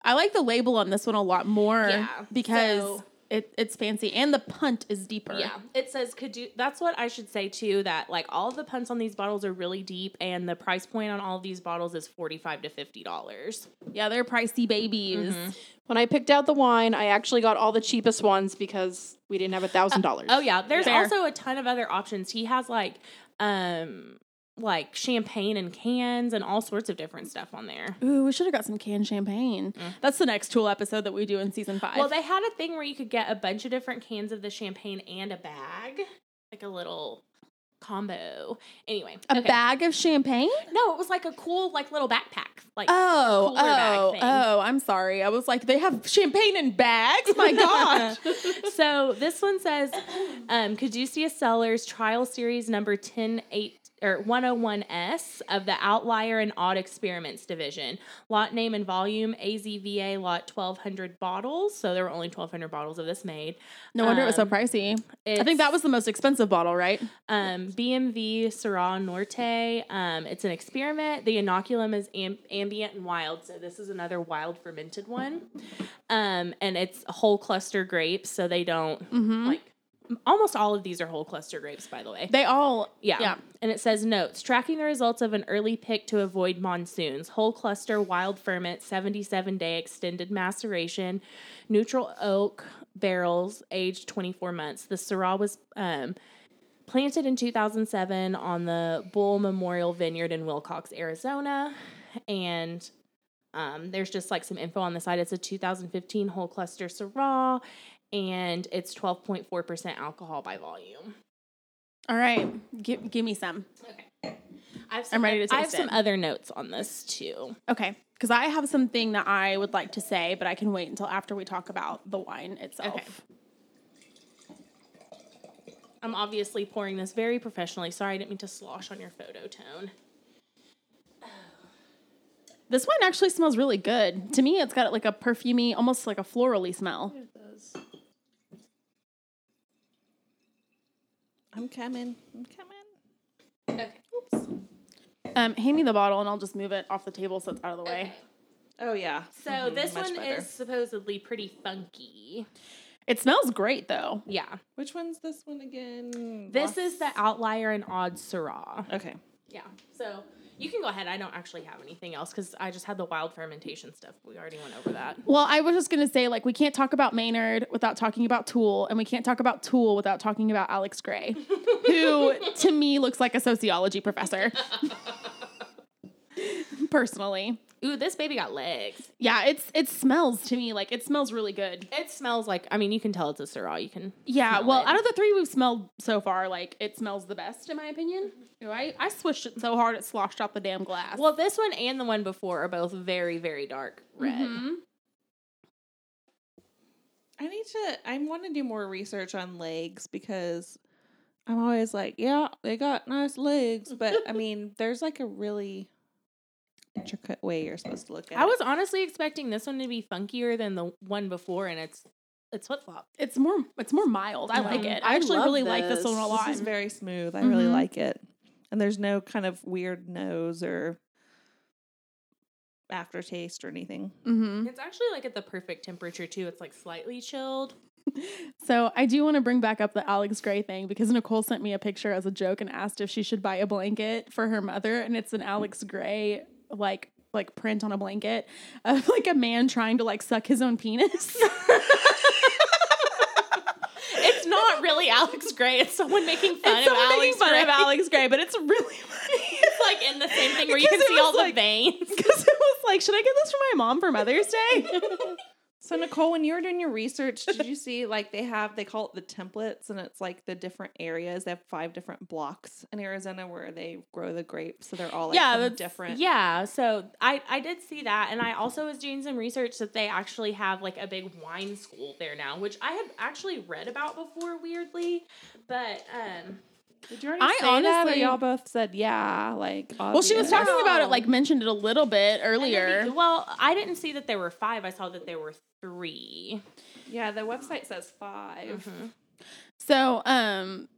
I like the label on this one a lot more Yeah, because so- it, it's fancy and the punt is deeper. Yeah, it says could you. That's what I should say too. That like all the punts on these bottles are really deep, and the price point on all of these bottles is forty five to fifty dollars. Yeah, they're pricey babies. Mm-hmm. When I picked out the wine, I actually got all the cheapest ones because we didn't have a thousand dollars. Oh yeah, there's Fair. also a ton of other options. He has like um like champagne and cans and all sorts of different stuff on there. Ooh, we should have got some canned champagne. That's the next tool episode that we do in season five. Well, they had a thing where you could get a bunch of different cans of the champagne and a bag, like a little combo. Anyway, a okay. bag of champagne? No, it was like a cool like little backpack. Like Oh, oh, oh, I'm sorry. I was like, they have champagne in bags? My God. so this one says, um, Caduceus Cellars Trial Series number 10 8 or 101S of the Outlier and Odd Experiments Division. Lot name and volume AZVA lot 1200 bottles. So there were only 1200 bottles of this made. no wonder it was so Um, pricey. I think that was the most expensive bottle, right? um, BMV Syrah Norte. Um, it's an experiment. The inoculum is am- ambient and wild, so this is another wild fermented one. Um, and it's whole cluster grapes, so they don't Mm-hmm. like. Almost all of these are whole cluster grapes, by the way. They all, Yeah. yeah. And it says notes tracking the results of an early pick to avoid monsoons. Whole cluster wild ferment, 77 day extended maceration, neutral oak barrels, aged 24 months. The Syrah was um, planted in 2007 on the Buhl Memorial Vineyard in Willcox, Arizona. And um, there's just like some info on the side. It's a 2015 whole cluster Syrah, and it's 12.4% alcohol by volume. All right. Give, give me some. Okay. I have some, I'm ready to taste I have taste some it. other notes on this too. Okay. Because I have something that I would like to say, but I can wait until after we talk about the wine itself. Okay. I'm obviously pouring this very professionally. Sorry, I didn't mean to slosh on your photo tone. This wine actually smells really good. To me, it's got like a perfumey, almost like a florally smell. It does. I'm coming. I'm coming. Okay. Um, hand me the bottle and I'll just move it off the table so it's out of the way. Oh yeah. So Mhm, this much one better. is supposedly pretty funky. It smells great though. Yeah. Which one's this one again? This is the outlier and odd Syrah. Okay. Yeah. So you can go ahead. I don't actually have anything else because I just had the wild fermentation stuff. We already went over that. Well, I was just gonna say, like, we can't talk about Maynard without talking about Tool, and we can't talk about Tool without talking about Alex Grey, who to me looks like a sociology professor. Personally. Ooh, this baby got legs. Yeah, it's it smells to me like it smells really good. It smells like. I mean, you can tell it's a Syrah. You can. Yeah, smell well, it. out of the three we've smelled so far, like it smells the best in my opinion. You know, I, I swished it so hard it sloshed out the damn glass. Well, this one and the one before are both very, very dark red. Mhm. I need to. I want to do more research on legs because I'm always like, yeah, they got nice legs, but I mean, there's like a really intricate way you're supposed to look at I it. was honestly expecting this one to be funkier than the one before, and it's it's flip flop. it's more it's more mild. I like it. I I actually love really like this this. one a lot. This is very smooth. I really Mhm. like it, and there's no kind of weird nose or aftertaste or anything. mm-hmm. It's actually like at the perfect temperature too. It's like slightly chilled. So I do want to bring back up the Alex Grey thing because Nicole sent me a picture as a joke and asked if she should buy a blanket for her mother, and it's an Alex Grey like like print on a blanket of like a man trying to like suck his own penis. It's not really Alex Grey. It's someone making fun It's of someone Alex making fun Gray. of Alex Grey, but it's really funny. It's like in the same thing where you can see all was the veins. Because it was like, should I get this for my mom for Mother's Day? So Nicole, when you were doing your research, did you see like they have they call it the templates and it's like the different areas. They have five different blocks in Arizona where they grow the grapes. So they're all like Yeah, different. Yeah, so I I did see that, and I also was doing some research that they actually have like a big wine school there now, which I had actually read about before, weirdly, but um. Did you already I say that, or honestly- y'all both said yeah? Like, well, she was obvious? talking about it, like mentioned it a little bit and then earlier. be- well, I didn't see that there were five. I saw that there were three. Yeah, the website says 5 Mhm. So, um,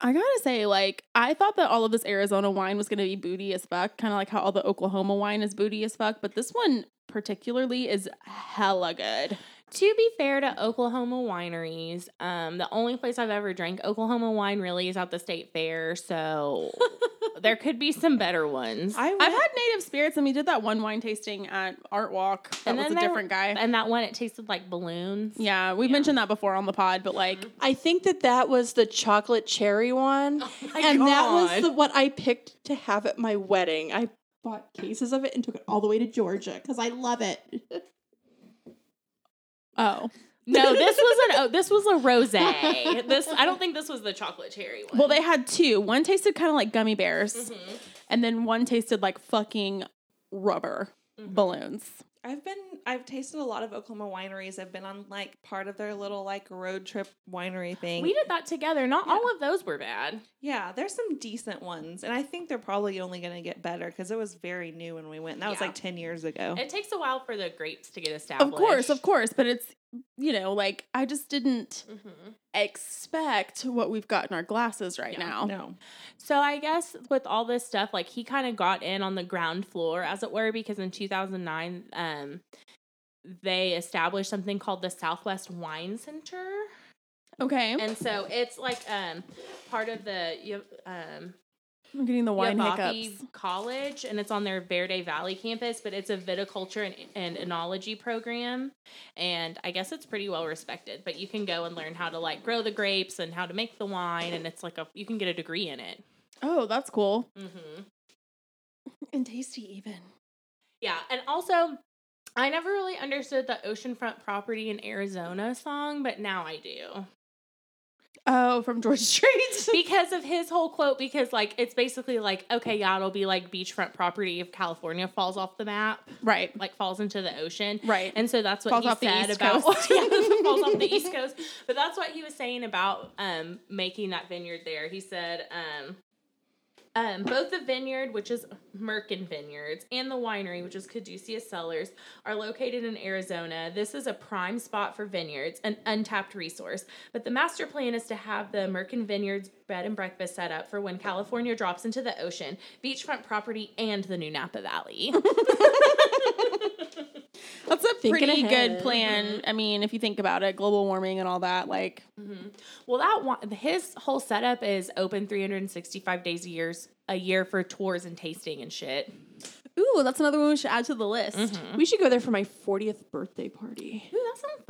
I gotta say, like, I thought that all of this Arizona wine was gonna be booty as fuck, kind of like how all the Oklahoma wine is booty as fuck. But this one particularly is hella good. To be fair to Oklahoma wineries, um, the only place I've ever drank Oklahoma wine really is at the state fair, so there could be some better ones. I I've had native spirits, and we did that one wine tasting at Art Walk. That And was a there- different guy. and that one it tasted like balloons. yeah, we've mentioned that before on the pod, but like, I think that that was the chocolate cherry one, my and that was the what I picked to have at my wedding. I bought cases of it and took it all the way to Georgia because I love it. oh, No, this was an oh, this was a rosé. This I don't think this was the chocolate cherry one. well, they had two. One tasted kind of like gummy bears, Mhm. and then one tasted like fucking rubber Mhm. balloons. I've been I've tasted a lot of Oklahoma wineries. I've been on like part of their little like road trip winery thing. we did that together. Not Yeah. all of those were bad. yeah, there's some decent ones, and I think they're probably only going to get better because it was very new when we went. And that was like ten years ago. It takes a while for the grapes to get established. Of course, of course, but it's you know like I just didn't Mhm. expect what we've got in our glasses right Yeah. now. no, So I guess with all this stuff, like he kind of got in on the ground floor, as it were, because in 2009, um, they established something called the Southwest Wine Center, Okay, and so it's like um part of the um I'm getting the wine Yavapai hiccups. College, and it's on their Verde Valley campus, but it's a viticulture and, and enology program, and I guess it's pretty well respected. But you can go and learn how to like grow the grapes and how to make the wine, and it's like a you can get a degree in it. Oh, that's cool Mm-hmm. and tasty even. Yeah, and also I never really understood the oceanfront property in Arizona song, but now I do. Oh, from George Street. because of his whole quote because like it's basically like okay, yeah, it'll be like beachfront property if California falls off the map, right, like falls into the ocean. right. And so that's what Falls he said about yeah, falls off the East Coast. But that's what he was saying about um making that vineyard there. He said um um, both the vineyard, which is Merkin Vineyards, and the winery, which is Caduceus Cellars, are located in Arizona. This is a prime spot for vineyards, an untapped resource. But the master plan is to have the Merkin Vineyards bed and breakfast set up for when California drops into the ocean, beachfront property, and the new Napa Valley. That's a Thinking pretty ahead. good plan. I mean, if you think about it, global warming and all that, like Well, that one, his whole setup is open 365 days a year, a year for tours and tasting and shit. Ooh, that's another one we should add to the list. We should go there for my 40th birthday party. Ooh, that sounds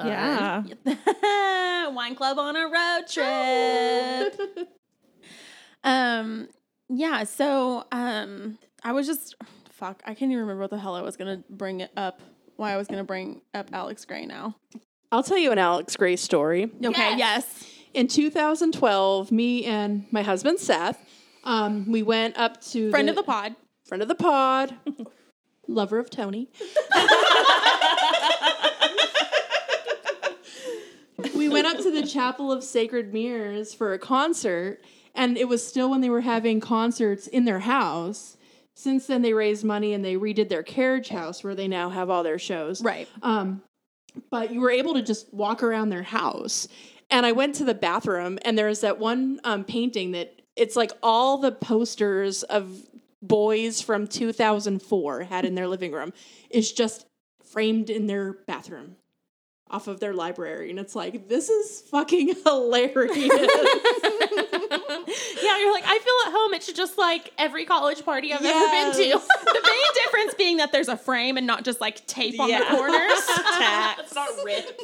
fun. yeah. Wine club on a road trip. um, yeah. So, um, I was just fuck. I can't even remember what the hell I was gonna bring it up. Why I was gonna bring up Alex Grey now? I'll tell you an Alex Grey story. Okay. Yes. Yes. In 2012, me and my husband Seth, um, we went up to Friend of the pod. friend of the pod, lover of Tony. we went up to the Chapel of Sacred Mirrors for a concert, and it was still when they were having concerts in their house. Since then, they raised money and they redid their carriage house where they now have all their shows. Right. Um, but you were able to just walk around their house. And I went to the bathroom, and there's that one um, painting that it's like all the posters of boys from 2004 had in their living room is just framed in their bathroom off of their library. And it's like, this is fucking hilarious. Yeah, you're like, I feel at home. It's just like every college party I've ever been to. The main difference being that there's a frame and not just like tape on the corners. it's not ripped.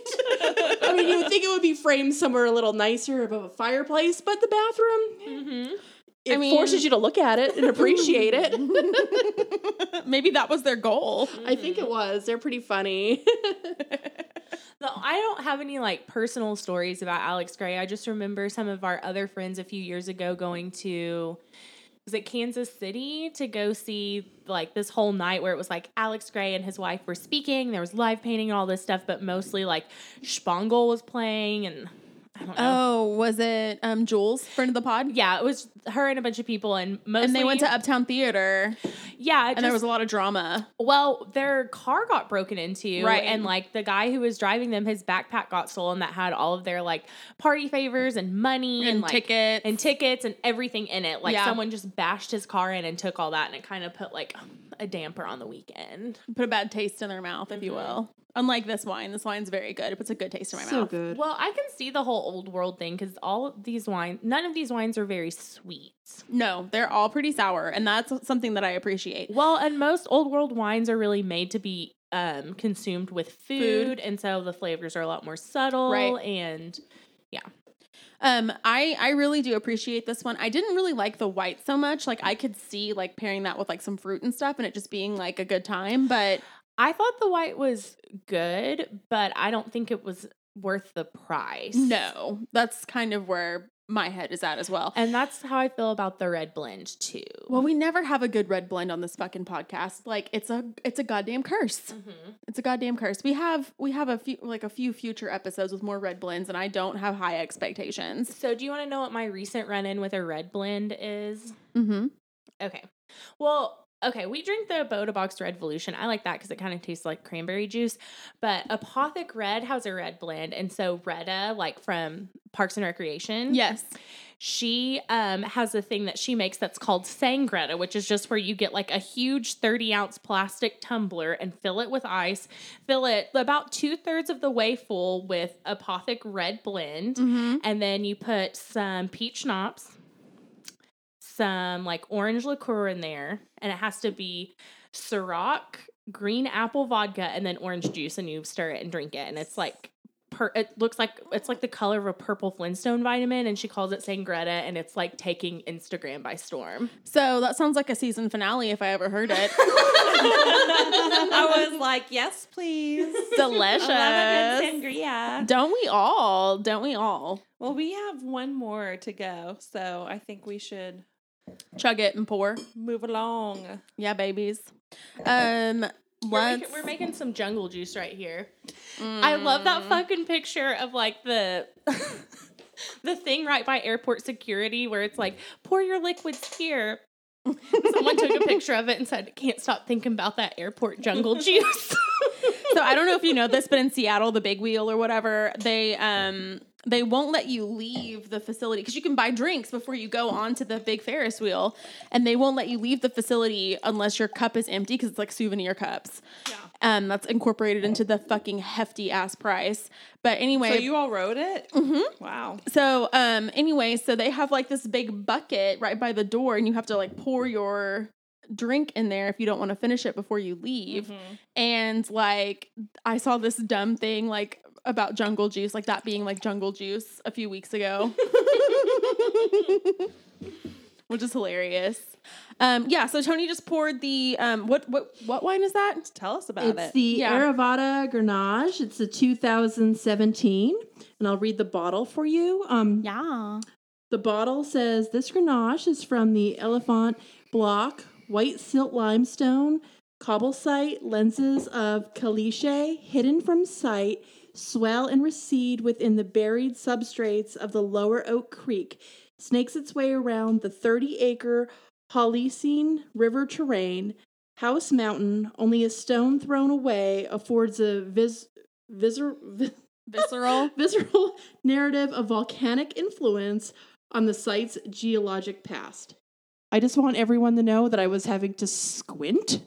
I mean, you would think it would be framed somewhere a little nicer above a fireplace, but the bathroom, mm-hmm. it I mean- forces you to look at it and appreciate it. Maybe that was their goal. I think it was. They're pretty funny. No, I don't have any like personal stories about Alex Grey. I just remember some of our other friends a few years ago going to was it Kansas City to go see like this whole night where it was like Alex Grey and his wife were speaking. There was live painting and all this stuff, but mostly like Shpongle was playing and. Oh, was it um Jules, friend of the pod? Yeah, it was her and a bunch of people, and mostly And they went to Uptown Theater. Yeah, and there was a lot of drama. Well, their car got broken into, Right. And like the guy who was driving them, his backpack got stolen that had all of their like party favors and money and, And like tickets. and tickets and everything in it. Like Yeah. someone just bashed his car in and took all that, and it kind of put like a damper on the weekend. Put a bad taste in their mouth, if you will. Unlike this wine, this wine's very good. It puts a good taste in my so mouth. So good. Well, I can see the whole old world thing because all of these wines, none of these wines are very sweet. No, they're all pretty sour, and that's something that I appreciate. Well, and most old world wines are really made to be um, consumed with food, Food. and so the flavors are a lot more subtle. Right. And yeah. Um, I I really do appreciate this one. I didn't really like the white so much. Like I could see like pairing that with like some fruit and stuff, and it just being like a good time. But I thought the white was good, but I don't think it was worth the price. no, that's kind of where my head is at as well. And that's how I feel about the red blend too. Well, we never have a good red blend on this fucking podcast. Like it's a it's a goddamn curse. Mhm. It's a goddamn curse. We have we have a few like a few future episodes with more red blends, and I don't have high expectations. So, do you want to know what my recent run in with a red blend is? Mm-hmm. Okay. Well, okay, we drink the Bota Box Red Evolution. I like that because it kind of tastes like cranberry juice. But Apothic Red has a red blend. And so Retta, like from Parks and Recreation, Yes. she um, has a thing that she makes that's called Sangretta, which is just where you get like a huge 30 ounce plastic tumbler and fill it with ice. Fill it about two thirds of the way full with Apothic Red Blend. Mm-hmm. And then you put some peach schnapps, some like orange liqueur in there, and it has to be Ciroc, green apple vodka, and then orange juice, and you stir it and drink it. And it's like, per- it looks like it's like the color of a purple Flintstone vitamin, and she calls it Sangretta, and it's like taking Instagram by storm. So that sounds like a season finale if I ever heard it. I was like, yes, please. Delicious. I love a good sangria. Don't we all? Don't we all? Well, we have one more to go, so I think we should Chug it and pour. move along. Yeah, babies. Um, We're making, we're making some jungle juice right here. I love that fucking picture of like the the thing right by airport security where it's like pour your liquids here. Someone took a picture of it and said, "Can't stop thinking about that airport jungle juice." so I don't know if you know this, but in Seattle, the Big Wheel or whatever, they um they won't let you leave the facility because you can buy drinks before you go onto the big Ferris wheel, and they won't let you leave the facility unless your cup is empty because it's like souvenir cups. Yeah. Um, that's incorporated into the fucking hefty ass price. But anyway, So you all wrote it? Mhm. Wow. So, um, anyway, so they have like this big bucket right by the door, and you have to like pour your drink in there if you don't want to finish it before you leave. Mhm. And like, I saw this dumb thing like about jungle juice, like that being like jungle juice a few weeks ago, which is hilarious. Um, yeah. So Tony just poured the um, what what what wine is that? Tell us about It's it. It's the Yeah. Aravada Grenache. It's a 2017, and I'll read the bottle for you. Um, Yeah. The bottle says this Grenache is from the Elephant Block White Silt Limestone cobble site lenses of caliche hidden from sight swell and recede within the buried substrates of the lower Oak Creek, snakes its way around the 30 acre Holocene River terrain. House Mountain, only a stone thrown away, affords a vis- viscer- vi- Visceral. visceral narrative of volcanic influence on the site's geologic past. I just want everyone to know that I was having to squint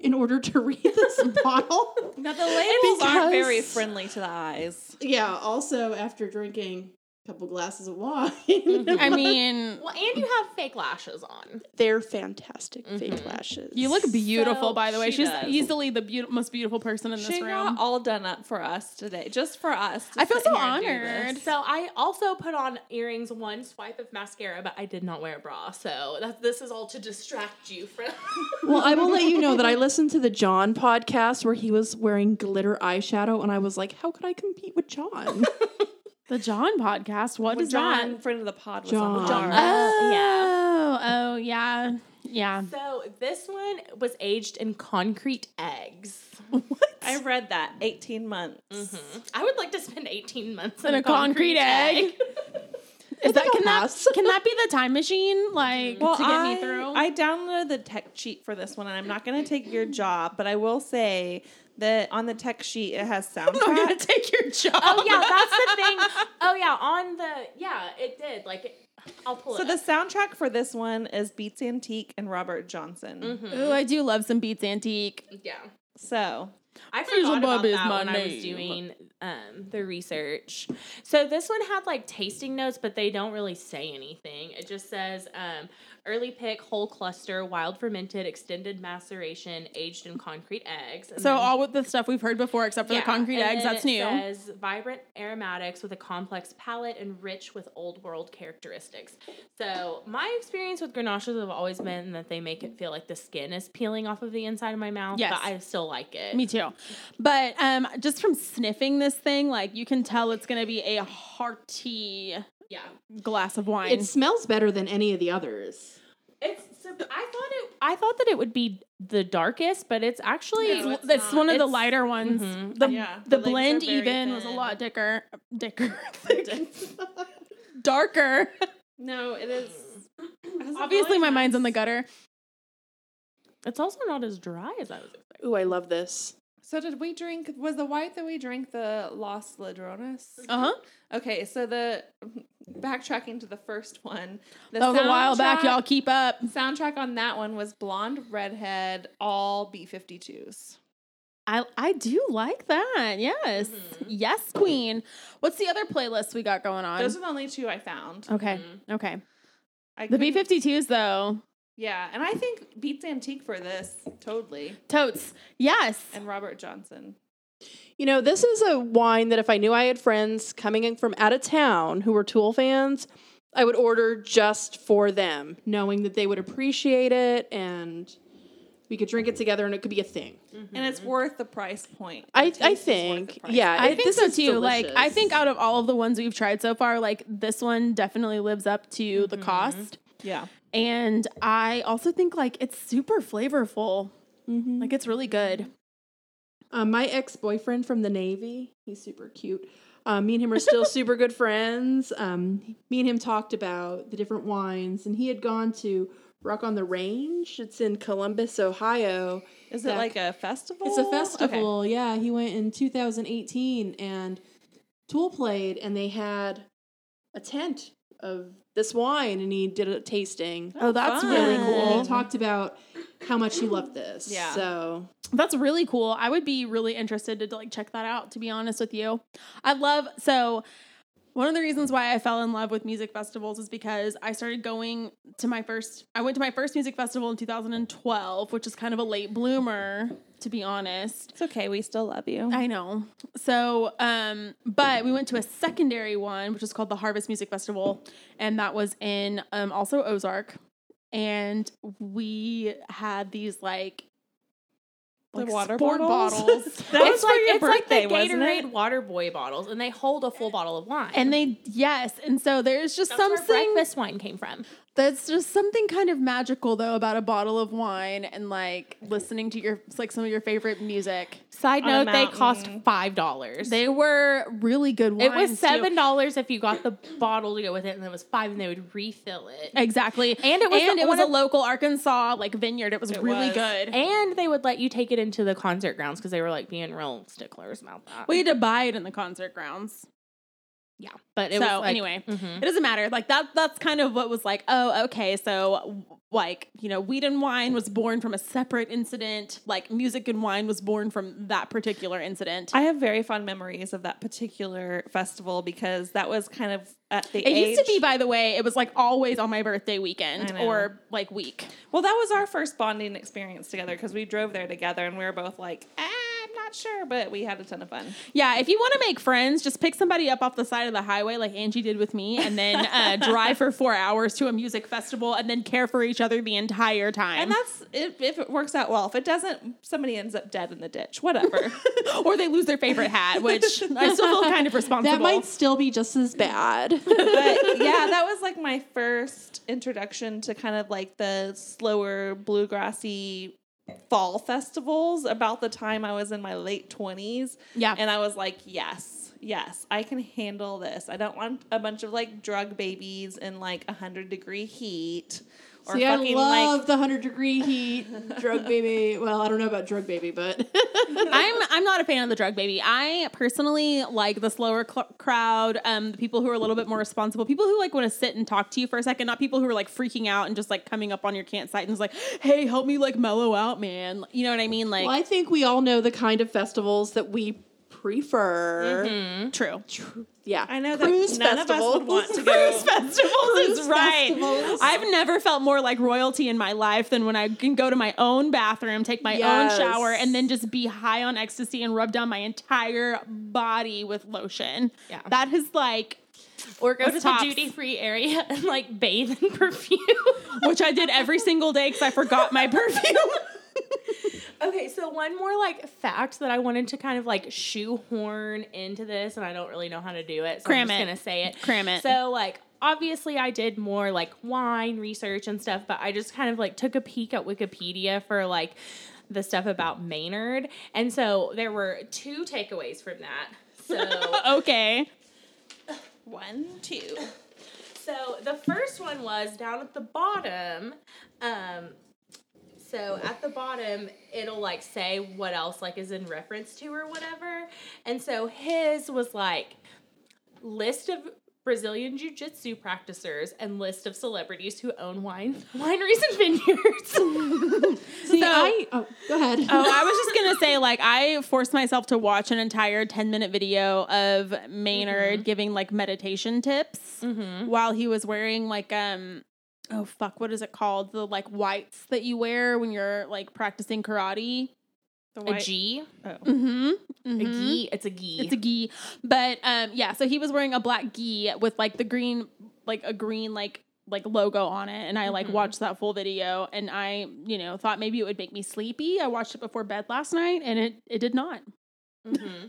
in order to read this bottle. Now the labels aren't very friendly to the eyes. Yeah, also after drinking couple glasses of wine. I mean, well, and you have fake lashes on. they're fantastic fake Mhm. lashes. you look beautiful, So by the way. she She's does. easily the beaut- most beautiful person in this She room. got all done up for us today, just for us. I feel so here and do honored. So I also put on earrings, one swipe of mascara, but I did not wear a bra. So that this is all to distract you from. Well, I will let you know that I listened to the John podcast where he was wearing glitter eyeshadow, and I was like, how could I compete with John? The John podcast. What When is John, that? friend of the pod, was John. on John. ours. Uh, yeah. Oh, oh, yeah, yeah. So this one was aged in concrete eggs. What? I read that 18 months. Mhm. I would like to spend 18 months In a concrete egg. Is that can I'll that can that be the time machine like Well, to get I, me through? I downloaded the tech sheet for this one, and I'm not going to take your job, but I will say that on the tech sheet it has soundtrack. I'm not gonna take your job. Oh yeah, that's the thing. Oh yeah, on the yeah, it did. Like it, I'll pull So it. the up. soundtrack for this one is Beats Antique and Robert Johnson. Mhm. Ooh, I do love some Beats Antique. yeah. So I Hazel forgot about Bob that my when I was doing um, the research. So this one had like tasting notes, but they don't really say anything. It just says um, early pick, whole cluster, wild fermented, extended maceration, aged in concrete eggs. And So then- all with the stuff we've heard before, except for Yeah, the concrete and eggs, then that's it new. Says vibrant aromatics with a complex palate and rich with old world characteristics. So my experience with Grenaches have always been that they make it feel like the skin is peeling off of the inside of my mouth. Yes. but I still like it. Me too. But um, just from sniffing this thing, like you can tell it's gonna be a hearty Yeah, glass of wine. It smells better than any of the others. It's. So I thought it. I thought that it would be the darkest, but it's actually. it's, No, it's it's one of the lighter ones. Mhm. The, Yeah, the, the blend very even was a lot dicker, dicker, darker. no, it is. Obviously, my mind's in the gutter. It's also not as dry as I was expecting. Ooh, I love this. So did we drink? Was the white that we drank the Los Ladrones? Uh huh. Okay, so the backtracking to the first one. The That was a while back. Y'all keep up. Soundtrack on that one was blonde redhead, all B 52s. I I do like that. Yes, yes, Queen. What's the other playlist we got going on? Those are the only two I found. okay, okay. I The B 52s, though. Yeah, and I think Beats Antique for this totally, Totes. Yes. and Robert Johnson. You know, this is a wine that if I knew I had friends coming in from out of town who were Tool fans, I would order just for them, knowing that they would appreciate it and we could drink it together and it could be a thing. Mm-hmm. And it's worth the price point. The I, I think, yeah, I it- think this so is too. Like I think out of all of the ones we've tried so far, like this one definitely lives up to the mm-hmm. cost. Yeah. And I also think like it's super flavorful. Like it's really good. Um, my ex boyfriend from the Navy, he's super cute. Um, me and him are still super good friends. Um, me and him talked about the different wines, and he had gone to Rock on the Range. It's in Columbus, Ohio. Is it like a festival? It's a Okay. festival. Yeah, he went in 2018, and Tool played, and they had a tent of this wine, and he did a tasting. Oh, oh that's fun. really And cool. he talked about how much he loved this. Yeah. So That's really cool. I would be really interested to like check that out. To be honest with you, I love so. One of the reasons why I fell in love with music festivals is because I started going to my first. I went to my first music festival in 2012, which is kind of a late bloomer, to be honest. It's okay. We still love you. I know. So, um, but we went to a secondary one, which is called the Harvest Music Festival, and that was in um, also Ozark, and we had these like. The like water sport bottles? bottles. That was it's for like your it's birthday, like the wasn't Gatorade it? Water Boy bottles, and they hold a full bottle of wine. and they yes, and so there's just that's where something breakfast wine came from. That's just something kind of magical though about a bottle of wine and like listening to your like some of your favorite music. Side note: they cost five dollars. They were really good wines. It was seven dollars if you got the bottle to go with it, and it was five, and they would refill it. Exactly. And it was and the- it was a of- local Arkansas like vineyard. It was It really was. good. And they would let you take it into the concert grounds because they were like being real sticklers about that. we had to buy it in the concert grounds. Yeah, but it so was like, anyway, mhm. it doesn't matter. Like that that's kind of what was like, oh, okay, so like, you know, weed and wine was born from a separate incident. Like music and wine was born from that particular incident. I have very fond memories of that particular festival because that was kind of at the it age. used to be, by the way, it was like always on my birthday weekend or like week. well, that was our first bonding experience together because we drove there together and we were both like, ah, not sure, but we had a ton of fun. Yeah, if you want to make friends, just pick somebody up off the side of the highway like Angie did with me, and then uh, drive for four hours to a music festival, and then care for each other the entire time. And that's if, if it works out well. If it doesn't, somebody ends up dead in the ditch. Whatever. or they lose their favorite hat, which I still feel kind of responsible. that might still be just as bad. but yeah, that was like my first introduction to kind of like the slower bluegrassy fall festivals about the time I was in my late 20s. Yeah. And I was like, yes, yes, I can handle this. I don't want a bunch of like drug babies in like a hundred degree heat. Or See, I love like the hundred degree heat drug baby. Well, I don't know about drug baby, but I'm I'm not a fan of the drug baby. I personally like the slower cl- crowd, um, the people who are a little bit more responsible, people who like want to sit and talk to you for a second, not people who are like freaking out and just like coming up on your campsite and is like, "Hey, help me like mellow out, man." You know what I mean? Like, well, I think we all know the kind of festivals that we prefer. Mm-hmm. true. Yeah, I know that Cruise none of us would want to go. festivals is right. festivals. I've never felt more like royalty in my life than when I can go to my own bathroom, take my Yes. own shower, and then just be high on ecstasy and rub down my entire body with lotion. Yeah. That is like Or go to That's the duty free area and like bathe in perfume. which I did every single day because I forgot my perfume. Okay, so one more like fact that I wanted to kind of like shoehorn into this, and I don't really know how to do it. So Cram I'm just it. gonna say it. Cram it. So like obviously I did more like wine research and stuff, but I just kind of like took a peek at Wikipedia for like the stuff about Maynard. And so there were two takeaways from that. So okay. One, two. So the first one was down at the bottom. Um, so at the bottom, it'll like say what else like is in reference to or whatever. And so his was like list of Brazilian jiu-jitsu practicers and list of celebrities who own wine wineries and vineyards. See, So- I oh, go ahead. Oh, I was just gonna say, like, I forced myself to watch an entire ten minute video of Maynard giving like meditation tips while he was wearing like um oh fuck, what is it called? The like whites that you wear when you're like practicing karate. The a G, Mm-hmm. a gi, it's a gi. It's a gi. But um yeah, so he was wearing a black gi with like the green like a green like like logo on it and I like watched that full video and I, you know, thought maybe it would make me sleepy. I watched it before bed last night and it it did not. Hmm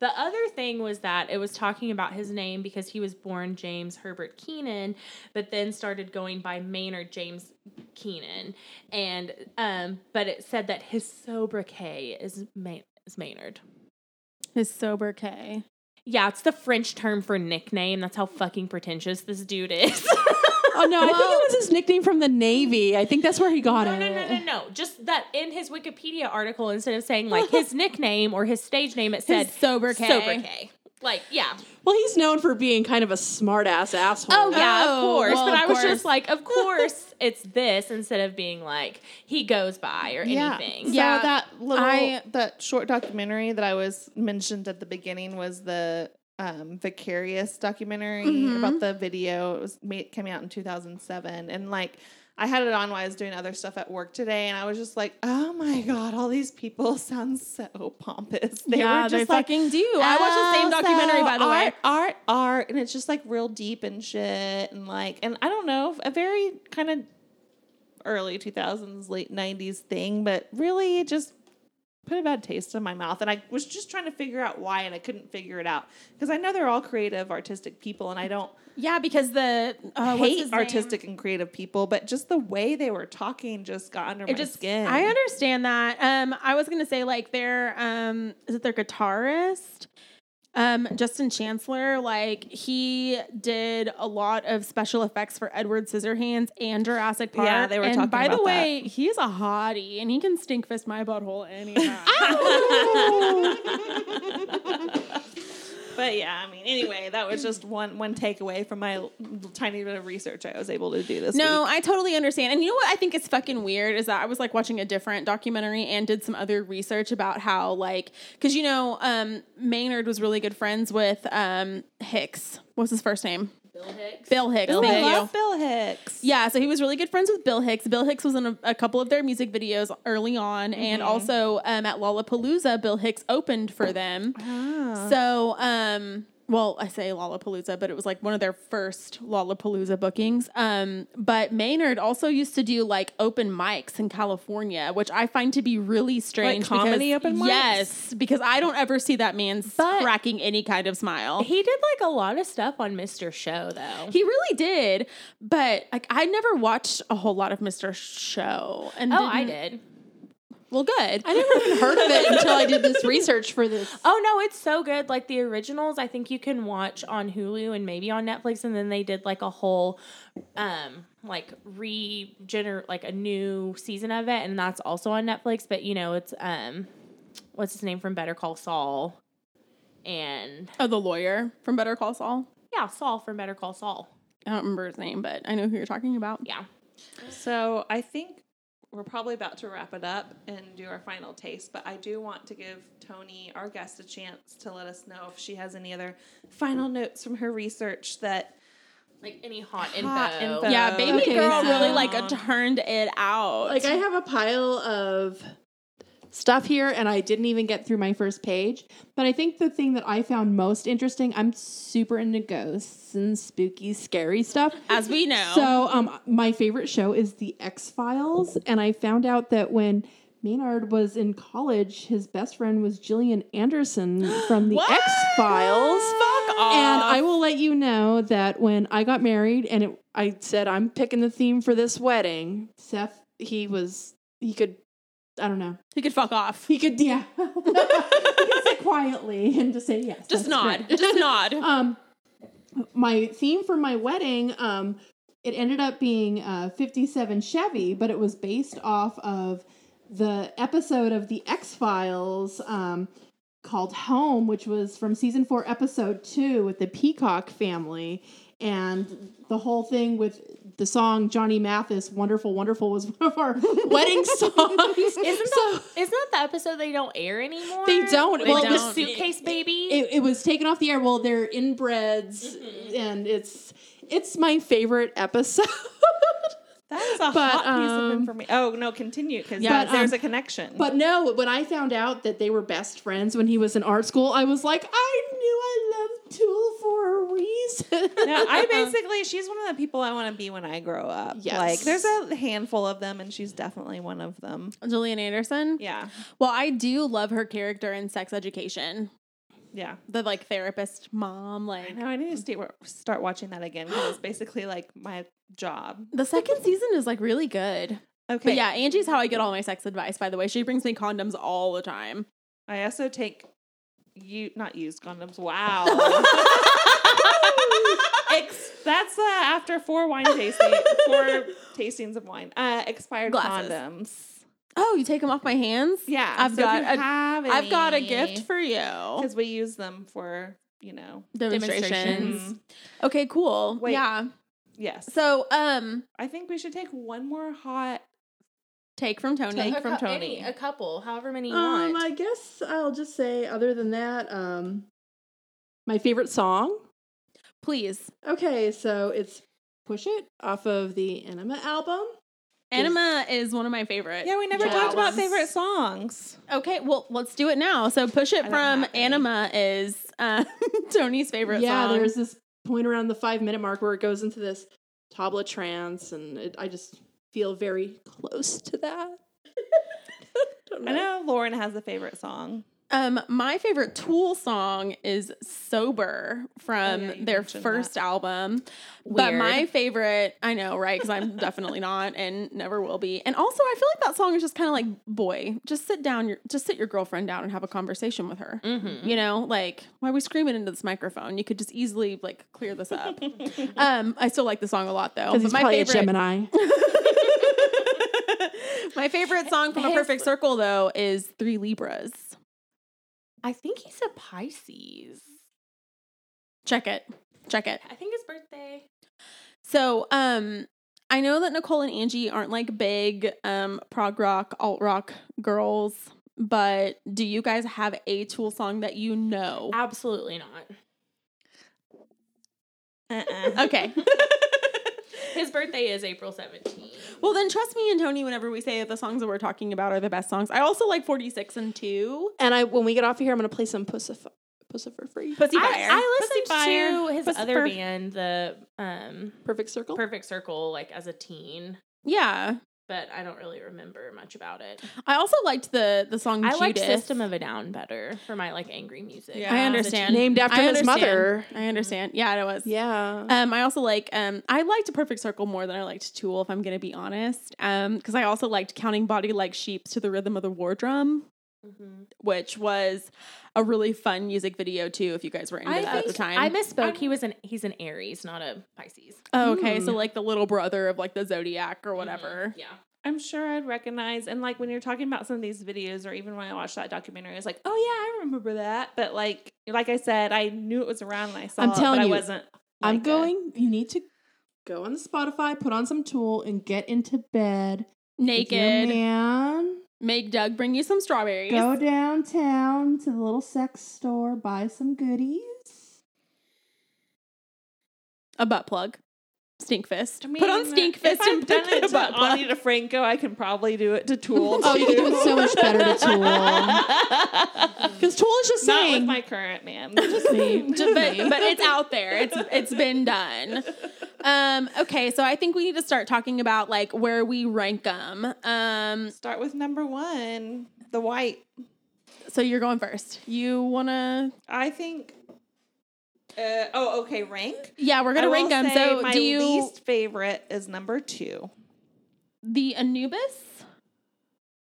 The other thing was that it was talking about his name because he was born James Herbert Keenan, but then started going by Maynard James Keenan, and um, but it said that his sobriquet is May- is Maynard. His sobriquet. Yeah, it's the French term for nickname. That's how fucking pretentious this dude is. oh no, I think it was his nickname from the Navy. I think that's where he got no, it. no, no, no, no. Just that in his Wikipedia article, instead of saying like his nickname or his stage name, it said His Sober K. Like, yeah. Well, he's known for being kind of a smart ass asshole. Oh yeah, Oh, of course. well, but of I was course. just like, of course it's this instead of being like he goes by or Yeah. anything. So Yeah, that little I- that short documentary that I was mentioned at the beginning was the um, Vicarious documentary Mhm. about the video. It was made came out in 2007, and like I had it on while I was doing other stuff at work today, and I was just like, oh my god, all these people sound so pompous. They yeah, were they just like. fucking do. I watched the same "Oh, documentary so by the way. art, art, art, and it's just like real deep and shit, and like, and I don't know, a very kind of early 2000s, late 90s thing, but really it just put a bad taste in my mouth. And I was just trying to figure out why, and I couldn't figure it out because I know they're all creative, artistic people, and I don't Yeah, because the uh, hate his name? artistic and creative people, but just the way they were talking just got under It my just skin. I understand that. Um, I was gonna say like their um, is it their guitarist? Um, Justin Chancellor, like he did a lot of special effects for Edward Scissorhands and Jurassic Park. Yeah, they were and talking by the about way, he's a hottie and he can stink fist my butthole anytime. But yeah, I mean, anyway, that was just one one takeaway from my tiny bit of research I was able to do this No, week. I totally understand. And you know what I think is fucking weird is that I was like watching a different documentary and did some other research about how like because you know um, Maynard was really good friends with um, Hicks. What's his first name? Bill Hicks. Bill Hicks. I Thank you. love Bill Hicks. Yeah, so he was really good friends with Bill Hicks. Bill Hicks was in a, a couple of their music videos early on, and also um, at Lollapalooza, Bill Hicks opened for them. Ah. So, um, well, I say Lollapalooza, but it was like one of their first Lollapalooza bookings. Um, but Maynard also used to do like open mics in California, which I find to be really strange. comedy because- open mics? Yes, because I don't ever see that man But- cracking any kind of smile. He did like a lot of stuff on Mr. Show though. He really did, but like I never watched a whole lot of Mr. Show. And oh, I did. Well, good. I never even heard of it until I did this research for this. Oh no, it's so good. Like the originals, I think you can watch on Hulu and maybe on Netflix. And then they did like a whole, um, like regenerate like a new season of it, and that's also on Netflix. But you know, it's um, what's his name from Better Call Saul, and Oh, the lawyer from Better Call Saul. yeah, Saul from Better Call Saul. I don't remember his name, but I know who you're talking about. Yeah. So I think we're probably about to wrap it up and do our final taste, but I do want to give Tony, our guest, a chance to let us know if she has any other final notes from her research that Like any hot, Hot info. info. Yeah, baby Okay, girl so- really like turned it out. Like I have a pile of stuff here and I didn't even get through my first page. But I think the thing that I found most interesting, I'm super into ghosts and spooky, scary stuff. as we know. So, um, my favorite show is The X Files, and I found out that when Maynard was in college, his best friend was Gillian Anderson from The X Files. Fuck off. And I will let you know that when I got married, and it, I said I'm picking the theme for this wedding, Seth, he was he could, I don't know, he could fuck off. he could yeah, he could sit quietly and just say yes. Just nod. great. Just nod. Um, my theme for my wedding, um, it ended up being uh, 57 Chevy, but it was based off of the episode of The X Files um, called Home, which was from season four, episode two, with the Peacock family. And the whole thing with the song Johnny Mathis, Wonderful, Wonderful, was one of our wedding songs. Isn't So- that isn't that the episode they don't air anymore? They don't. They Well, don't. Suitcase baby. it, it was taken off the air. Well, they're inbreds, and it's it's my favorite episode. that is a But, hot piece um, of information. Oh no, continue because Yeah, but, there's um, a connection. but no, when I found out that they were best friends when he was in art school, I was like, I knew I Tool for a reason. no, I basically she's one of the people I want to be when I grow up. Yes. Like there's a handful of them, and she's definitely one of them. Julian Anderson. Yeah, Well, I do love her character in Sex Education. yeah. The like therapist mom. I Like know. I need to start start watching that again because it's basically like my job. the second season is like really good. Okay. But yeah, Angie's how I get all my sex advice. By the way, she brings me condoms all the time. I also take you not used condoms. Wow. Ex- that's uh, after four wine tasting, four tastings of wine. Uh, expired Glasses. condoms. Oh, you take them off my hands? Yeah, I've so if got you a- have I've got a gift for you. because we use them for you know. Demonstrations. Demonstrations. Okay, cool. Wait. Yeah. Yes. So, um, I think we should take one more hot. Take from Tony. Take from cou- Tony. any- a couple, however many you um, want. I guess I'll just say, other than that, um, my favorite song. Please. Okay, so it's "Push It" off of the Enema album. Anima is one of my favorites. Yeah, we never Yeah. talked about favorite songs. Okay, well, let's do it now. So, Push It from. Anima is uh, Tony's favorite yeah, song. there's this point around the five minute mark where it goes into this tabla trance, and it, I just feel very close to that. Don't I know Lauren has a favorite song. Um, my favorite Tool song is "Sober" from Oh, yeah, their first album. But my favorite, I know, right? Because I'm definitely not and never will be. And also, I feel like that song is just kind of like, boy, just sit down, your, just sit your girlfriend down and have a conversation with her. mm-hmm. You know, like why are we screaming into this microphone? You could just easily like clear this up. um, I still like the song a lot though. Because he's my probably favorite, a Gemini. my favorite song from a perfect circle though is Three Libras. I think he's a Pisces. Check it. Check it. I think his birthday. So, um, I know that Nicole and Angie aren't like big um prog rock, alt rock girls, but do you guys have a Tool song that you know? Absolutely not. Uh-uh. Okay. His birthday is April 17th. well, then trust me and Tony whenever we say that the songs that we're talking about are the best songs. I also like 46 and 2. and I, when we get off of here, I'm gonna play some Pussif- Puscifer for you. Pussy I, Fire. I Pussy listened Fire. to his Pussy other band, the um, Perfect Circle. Perfect Circle, like as a teen. yeah. But I don't really remember much about it. I also liked the the song. I like Judas. System of a Down better for my like angry music. Yeah. I understand. Named after I his understand. mother. I understand. Yeah, it was. Yeah. Um, I also like um, I liked Perfect Circle more than I liked Tool, if I'm gonna be honest. Um, because I also liked Counting Body Like Sheeps to the Rhythm of the War Drum, Mhm. which was a really fun music video too. If you guys were into I that at the time, I misspoke. he was an he's an Aries, not a Pisces. Oh, okay, so Mm. like the little brother of like the zodiac or whatever. Yeah. I'm sure I'd recognize. And like when you're talking about some of these videos, or even when I watched that documentary, I was like, oh yeah, I remember that. But like, like I said, I knew it was around when I saw I'm it, telling but you, I wasn't. I'm like, uh, going. You need to go on the Spotify, put on some Tool, and get into bed. with your Naked, man. Make Doug bring you some strawberries. Go downtown to the little sex store, buy some goodies. a butt plug, stink fist. I mean, Put on stink if fist I've and done it to plug. Ani DiFranco, I can probably do it to Tool. Oh, you can do it so much better to Tool. Because Tool is just Not with my current man. just me. Ju- but, but it's out there. It's it's been done. Um, okay, so I think we need to start talking about like where we rank them. Um, Start with number one, the white. so you're going first. You wanna? I think. Uh, oh, okay. Rank. Yeah, we're gonna I rank them. So my do you least favorite is number two. the Anubis?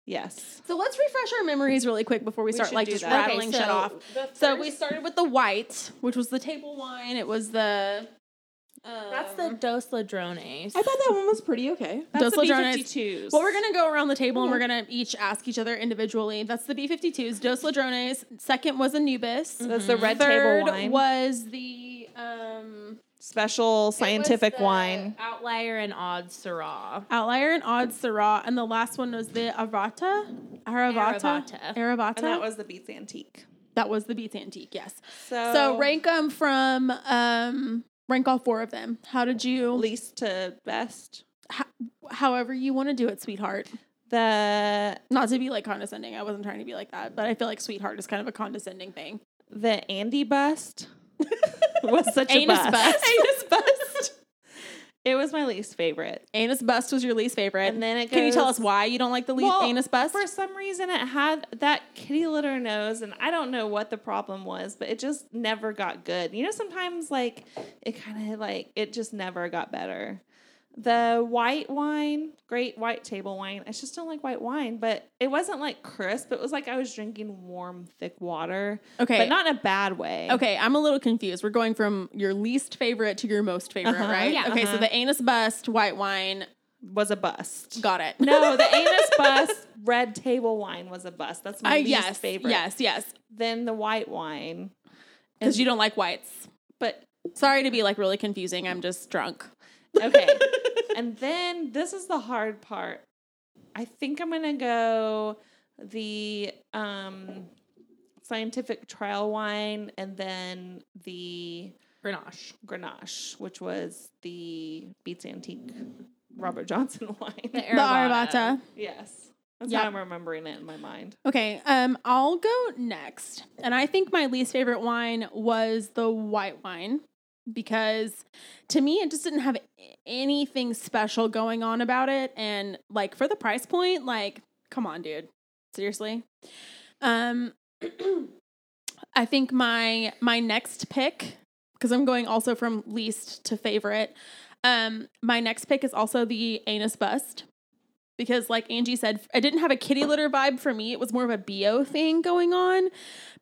Yes. So let's refresh our memories really quick before we, We start like just that. Okay, rattling shit off. the So we started with the white, which was the table wine. It was the. That's the um, Dos Ladrones. I thought that one was pretty okay. That's Dos the Ladrones. B52s. Well, we're gonna go around the table and we're gonna each ask each other individually. That's the B52s. Dos Ladrones. Second was Anubis. That's the red Third table wine. was the um, Special scientific It was the wine. Outlier and Odd Syrah. Outlier and Odd Syrah, and the last one was the Arvata. Aravata. Aravata. Aravata. And that was the Beats Antique. that was the Beats Antique. Yes. So, So rank them from um, rank all four of them. How did you? least to best. Ho- however you want to do it, sweetheart. The Not to be like condescending. I wasn't trying to be like that, but I feel like sweetheart is kind of a condescending thing. the Andy bust was such Anus a bust. bust. Anus bust. It was my least favorite. Anus bust was your least favorite. And then it Can you tell us why you don't like the least Well, anus bust? For some reason, it had that kitty litter nose, and I don't know what the problem was, but it just never got good. You know, sometimes like it kind of like it just never got better. The white wine, great white table wine. I just don't like white wine, but it wasn't like crisp. It was like I was drinking warm, thick water, okay. but not in a bad way. Okay, I'm a little confused. We're going from your least favorite to your most favorite, Uh-huh, right? yeah. Okay, so uh-huh. the anus bust, white wine, was a bust. got it. No, the anus bust, red table wine was a bust. That's my I least yes, favorite. yes, yes. Then the white wine, Because you don't like whites. but Sorry to be like really confusing. I'm just drunk. Okay. and then this is the hard part. I think I'm gonna go the um scientific trial wine and then the Grenache. Grenache, which was the Beats Antique Robert Johnson wine. The The Arvata. yes. That's Yep. how I'm remembering it in my mind. Okay, um, I'll go next. And I think my least favorite wine was the white wine because to me it just didn't have anything special going on about it. And like for the price point like come on dude. Seriously. Um i think my my next pick because i'm going also from least to favorite um my next pick is also the anus bust. Because like angie said i didn't have a kitty litter vibe for me. It was more of a bo thing going on.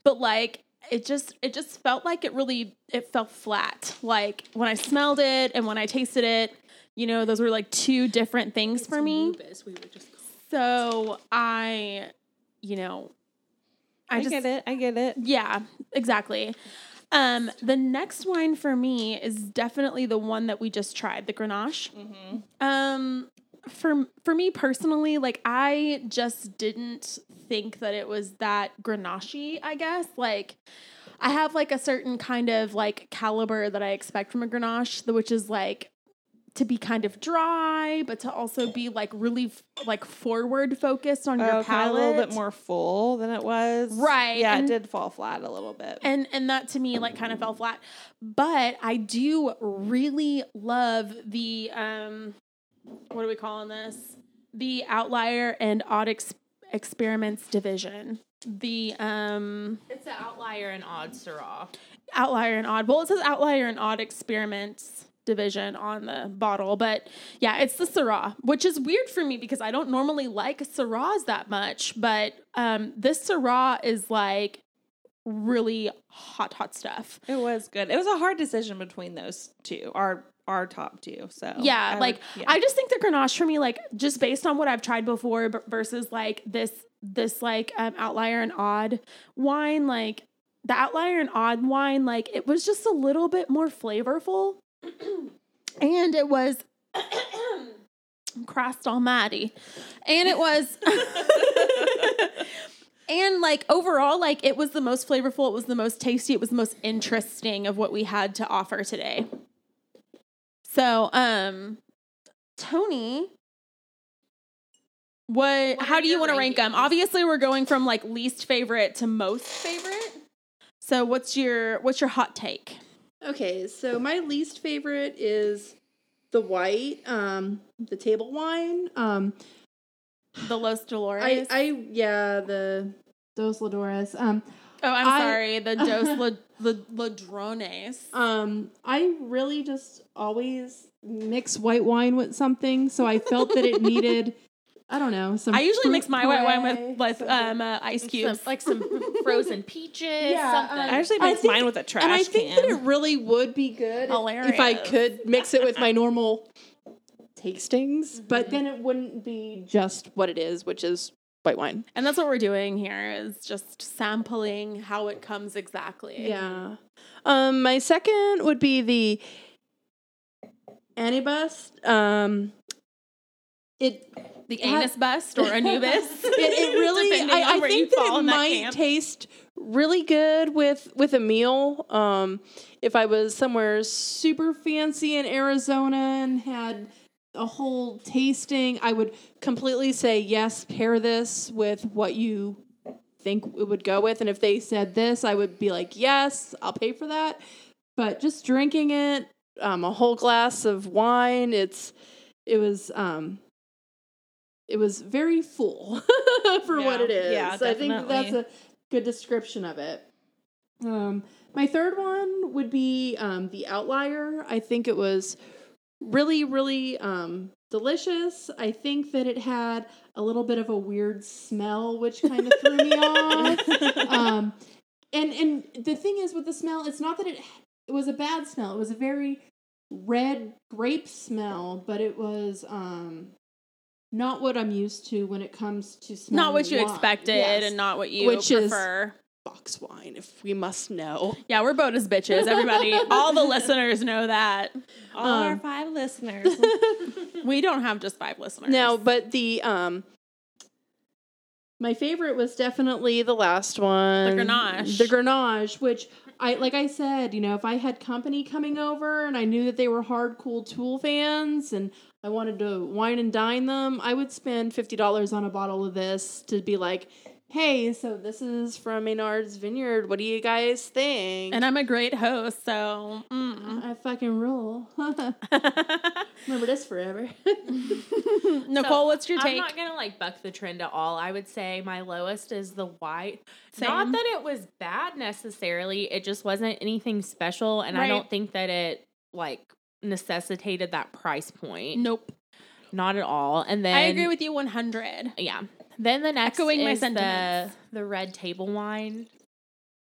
But like it just it just felt like it really it felt flat like when i smelled it and when i tasted it you know those were like two different things for me so i you know I, i, just get it. I get it. yeah exactly um the next wine for me is definitely the one that we just tried the grenache Mm-hmm. um for for me personally like i just didn't think that it was that grenache i guess like i have like a certain kind of like caliber that i expect from a grenache which is like to be kind of dry but to also be like really f- like forward focused on your Oh, kind palate a little bit more full than it was. Right, Yeah, and- it did fall flat a little bit. and and that to me like kind of fell flat but i do really love the um what are we calling this the outlier and odd ex- experiments division. The um It's the outlier and odd Syrah. outlier and odd. Well, it says outlier and odd experiments division on the bottle, but yeah, it's the Syrah, which is weird for me because I don't normally like Syrahs that much. But um, this Syrah is like really hot, hot stuff. It was good. It was a hard decision between those two, our our top two. So Yeah, I would- like yeah. I just think the Grenache for me, like just based on what I've tried before b- versus like this this like um, outlier and odd wine, like the outlier and odd wine, like it was just a little bit more flavorful, and it was. Christ Almighty, and it was. And like overall, like it was the most flavorful, it was the most tasty, it was the most interesting of what we had to offer today. So, um, Tony, what? What how do you want to rank them? Obviously, we're going from like least favorite to most favorite. So, what's your what's your hot take? Okay, so my least favorite is the white, um, the table wine. Um, The Los Dolores. I, I, yeah, the Dos Ladores. Um, oh, I'm I- sorry, the Dos La, La, Ladrones. um, I really just always mix white wine with something, so I felt that it needed, I don't know, some. I usually mix my white wine with puree, with um uh, ice Some, cubes. like some frozen peaches, Yeah, something. I actually I mixed think- mine with a trash and I think can. that it really would be good if- if I could mix it with my normal tastings, Mm-hmm. but then it wouldn't be just what it is, which is white wine. And that's what we're doing here is just sampling how it comes exactly. Yeah. Um, my second would be the Anibus. Um, it The anus bust or Anubis. it, it really I, I think that it that might taste really good with with a meal um if i was somewhere super fancy in arizona and had a whole tasting i would completely say yes pair this with what you think it would go with and if they said this i would be like yes i'll pay for that but just drinking it um a whole glass of wine it's it was um it was very full for what it is. Yeah, I think that's a good description of it. Um, my third one would be um, the outlier. I think it was really, really um, delicious. I think that it had a little bit of a weird smell, which kind of threw me off. Um, and and the thing is with the smell, it's not that it it was a bad smell. It was a very red grape smell, but it was um not what I'm used to when it comes to smelling not what you wine. expected Yes. and not what you Which is- prefer. Box wine, if we must know. yeah, we're bonus bitches. Everybody, all the listeners know that. All our Um, five listeners. We don't have just five listeners. No, but the um my favorite was definitely the last one. The Grenache. The Grenache, which I like I said, you know, if I had company coming over and I knew that they were hard cool tool fans and I wanted to wine and dine them, I would spend fifty dollars on a bottle of this to be like, Hey, so this is from Maynard's Vineyard. What do you guys think? and I'm a great host, so mm. I fucking rule. Remember this forever. Nicole, So, what's your take? I'm not gonna like buck the trend at all. I would say my lowest is the white. Same. Not that it was bad necessarily. It just wasn't anything special, and I don't think that it like necessitated that price point. nope. Not at all. And then I agree with you 100. Yeah. Then the next Echoing my is the sentiments. the red table wine.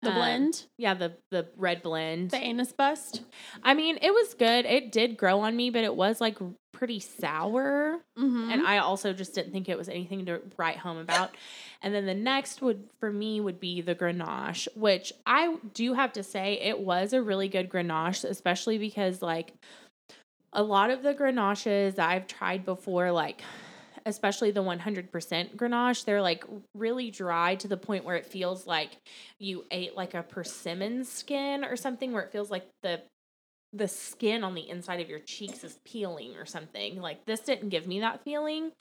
The Um, blend, Yeah, the the red blend. the anus bust. I mean, it was good. It did grow on me, but it was like pretty sour. Mm-hmm. and I also just didn't think it was anything to write home about. And then the next would for me would be the Grenache, which I do have to say it was a really good Grenache, especially because like a lot of the Grenaches that I've tried before, like especially the 100% Grenache, they're like really dry to the point where it feels like you ate like a persimmon skin or something where it feels like the the skin on the inside of your cheeks is peeling or something. Like this didn't give me that feeling.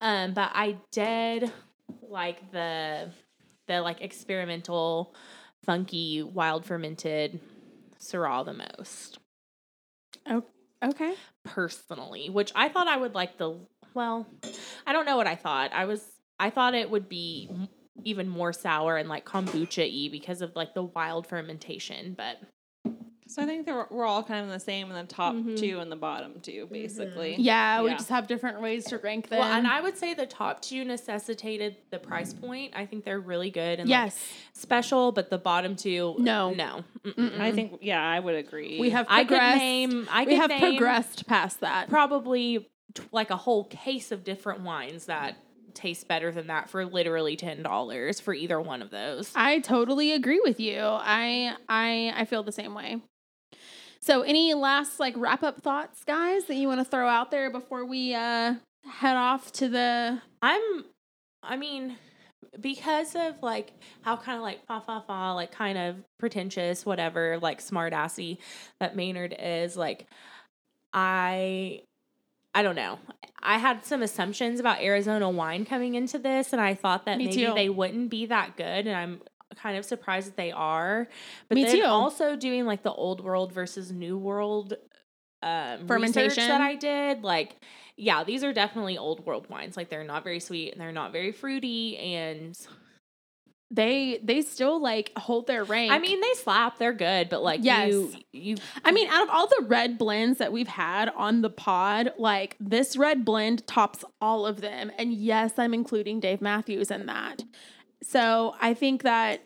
Um, but I did like the the like experimental, funky, wild fermented Syrah the most. Okay. personally, which I thought I would like the well, I don't know what I thought. I was I thought it would be even more sour and like kombucha y because of like the wild fermentation, but So I think they're, we're all kind of in the same in the top Mhm. two and the bottom two, basically. Yeah, we just have different ways to rank them. well, and I would say the top two necessitated the price point. I think they're really good and like, yes, special, but the bottom two, No. no. Mm-mm. I think, yeah, I would agree. we have I could name. I we have name progressed past that. probably t- like a whole case of different wines that taste better than that for literally ten dollars for either one of those. I totally agree with you. I I I feel the same way. So, any last like wrap up thoughts, guys, that you want to throw out there before we uh head off to the I'm, I mean, because of like how kind of like fa fa fa, like kind of pretentious, whatever, like smart assy that Maynard is, like, I, I don't know. I had some assumptions about Arizona wine coming into this, and I thought that Me maybe too. they wouldn't be that good, and I'm kind of surprised that they are. But Me then too. also doing like the old world versus new world um Fermentation. that I did, like yeah, these are definitely old world wines. Like they're not very sweet and they're not very fruity and they they still like hold their rank. I mean they slap, they're good, but like Yes. you you I mean, out of all the red blends that we've had on the pod, like this red blend tops all of them. And yes, I'm including Dave Matthews in that. So I think that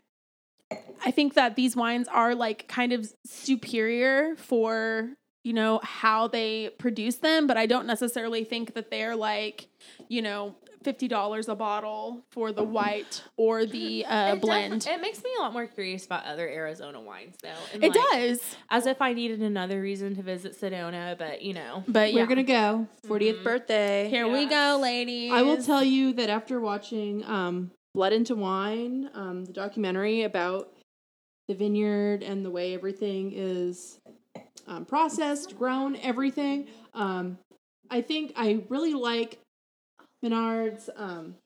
I think that these wines are like kind of superior for, you know, how they produce them, but I don't necessarily think that they're like, you know, $50 a bottle for the white or the uh, it def- blend. it makes me a lot more curious about other Arizona wines though. and, it like, does. As if I needed another reason to visit Sedona, but you know. But We're yeah. gonna go 40th Mhm. birthday. Here we go, ladies. I will tell you that after watching um, Blood into Wine, um, the documentary about the vineyard and the way everything is um, processed, grown, everything, um, I think I really like Maynard's um,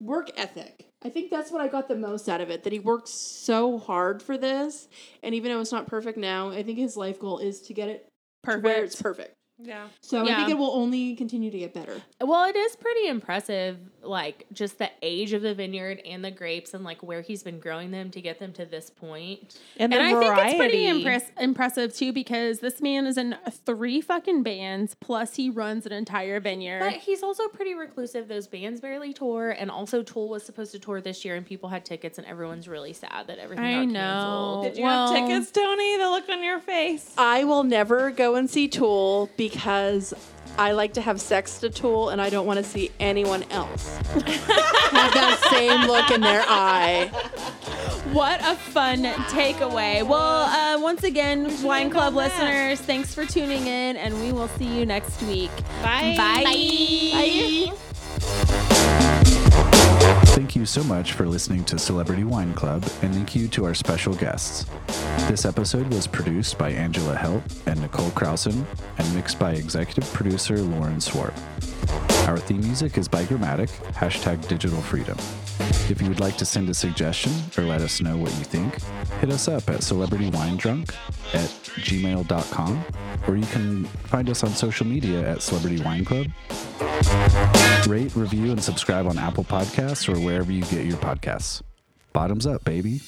work ethic. I think that's what I got the most out of it. That he worked so hard for this, and even though it's not perfect now, I think his life goal is to get it perfect. where it's perfect. Yeah. So I think it will only continue to get better. Well, it is pretty impressive, like just the age of the vineyard and the grapes and like where he's been growing them to get them to this point. And, and the I think it's pretty impress- impressive too because this man is in three fucking bands, plus he runs an entire vineyard. But he's also pretty reclusive. Those bands barely tour, and also Tool was supposed to tour this year, and people had tickets, and everyone's really sad that everything I got know. canceled. Did you Well- have tickets, Tony? The look on your face. I will never go and see Tool because I like to have sex to Tool and I don't want to see anyone else have that same look in their eye. what a fun takeaway. Well, uh, once again, Wine Club listeners, thanks for tuning in, and we will see you next week. Bye. Bye. Bye. Thank you so much for listening to Celebrity Wine Club, and thank you to our special guests. This episode was produced by Angela Helt and Nicole Krausen, and mixed by executive producer Lauren Swart. Our theme music is by Gramatik, hashtag digital freedom. If you would like to send a suggestion or let us know what you think, hit us up at celebritywinedrunk at gmail.com, or you can find us on social media at Celebrity Wine Club. Rate, review, and subscribe on Apple Podcasts or wherever you get your podcasts. Bottoms up, baby.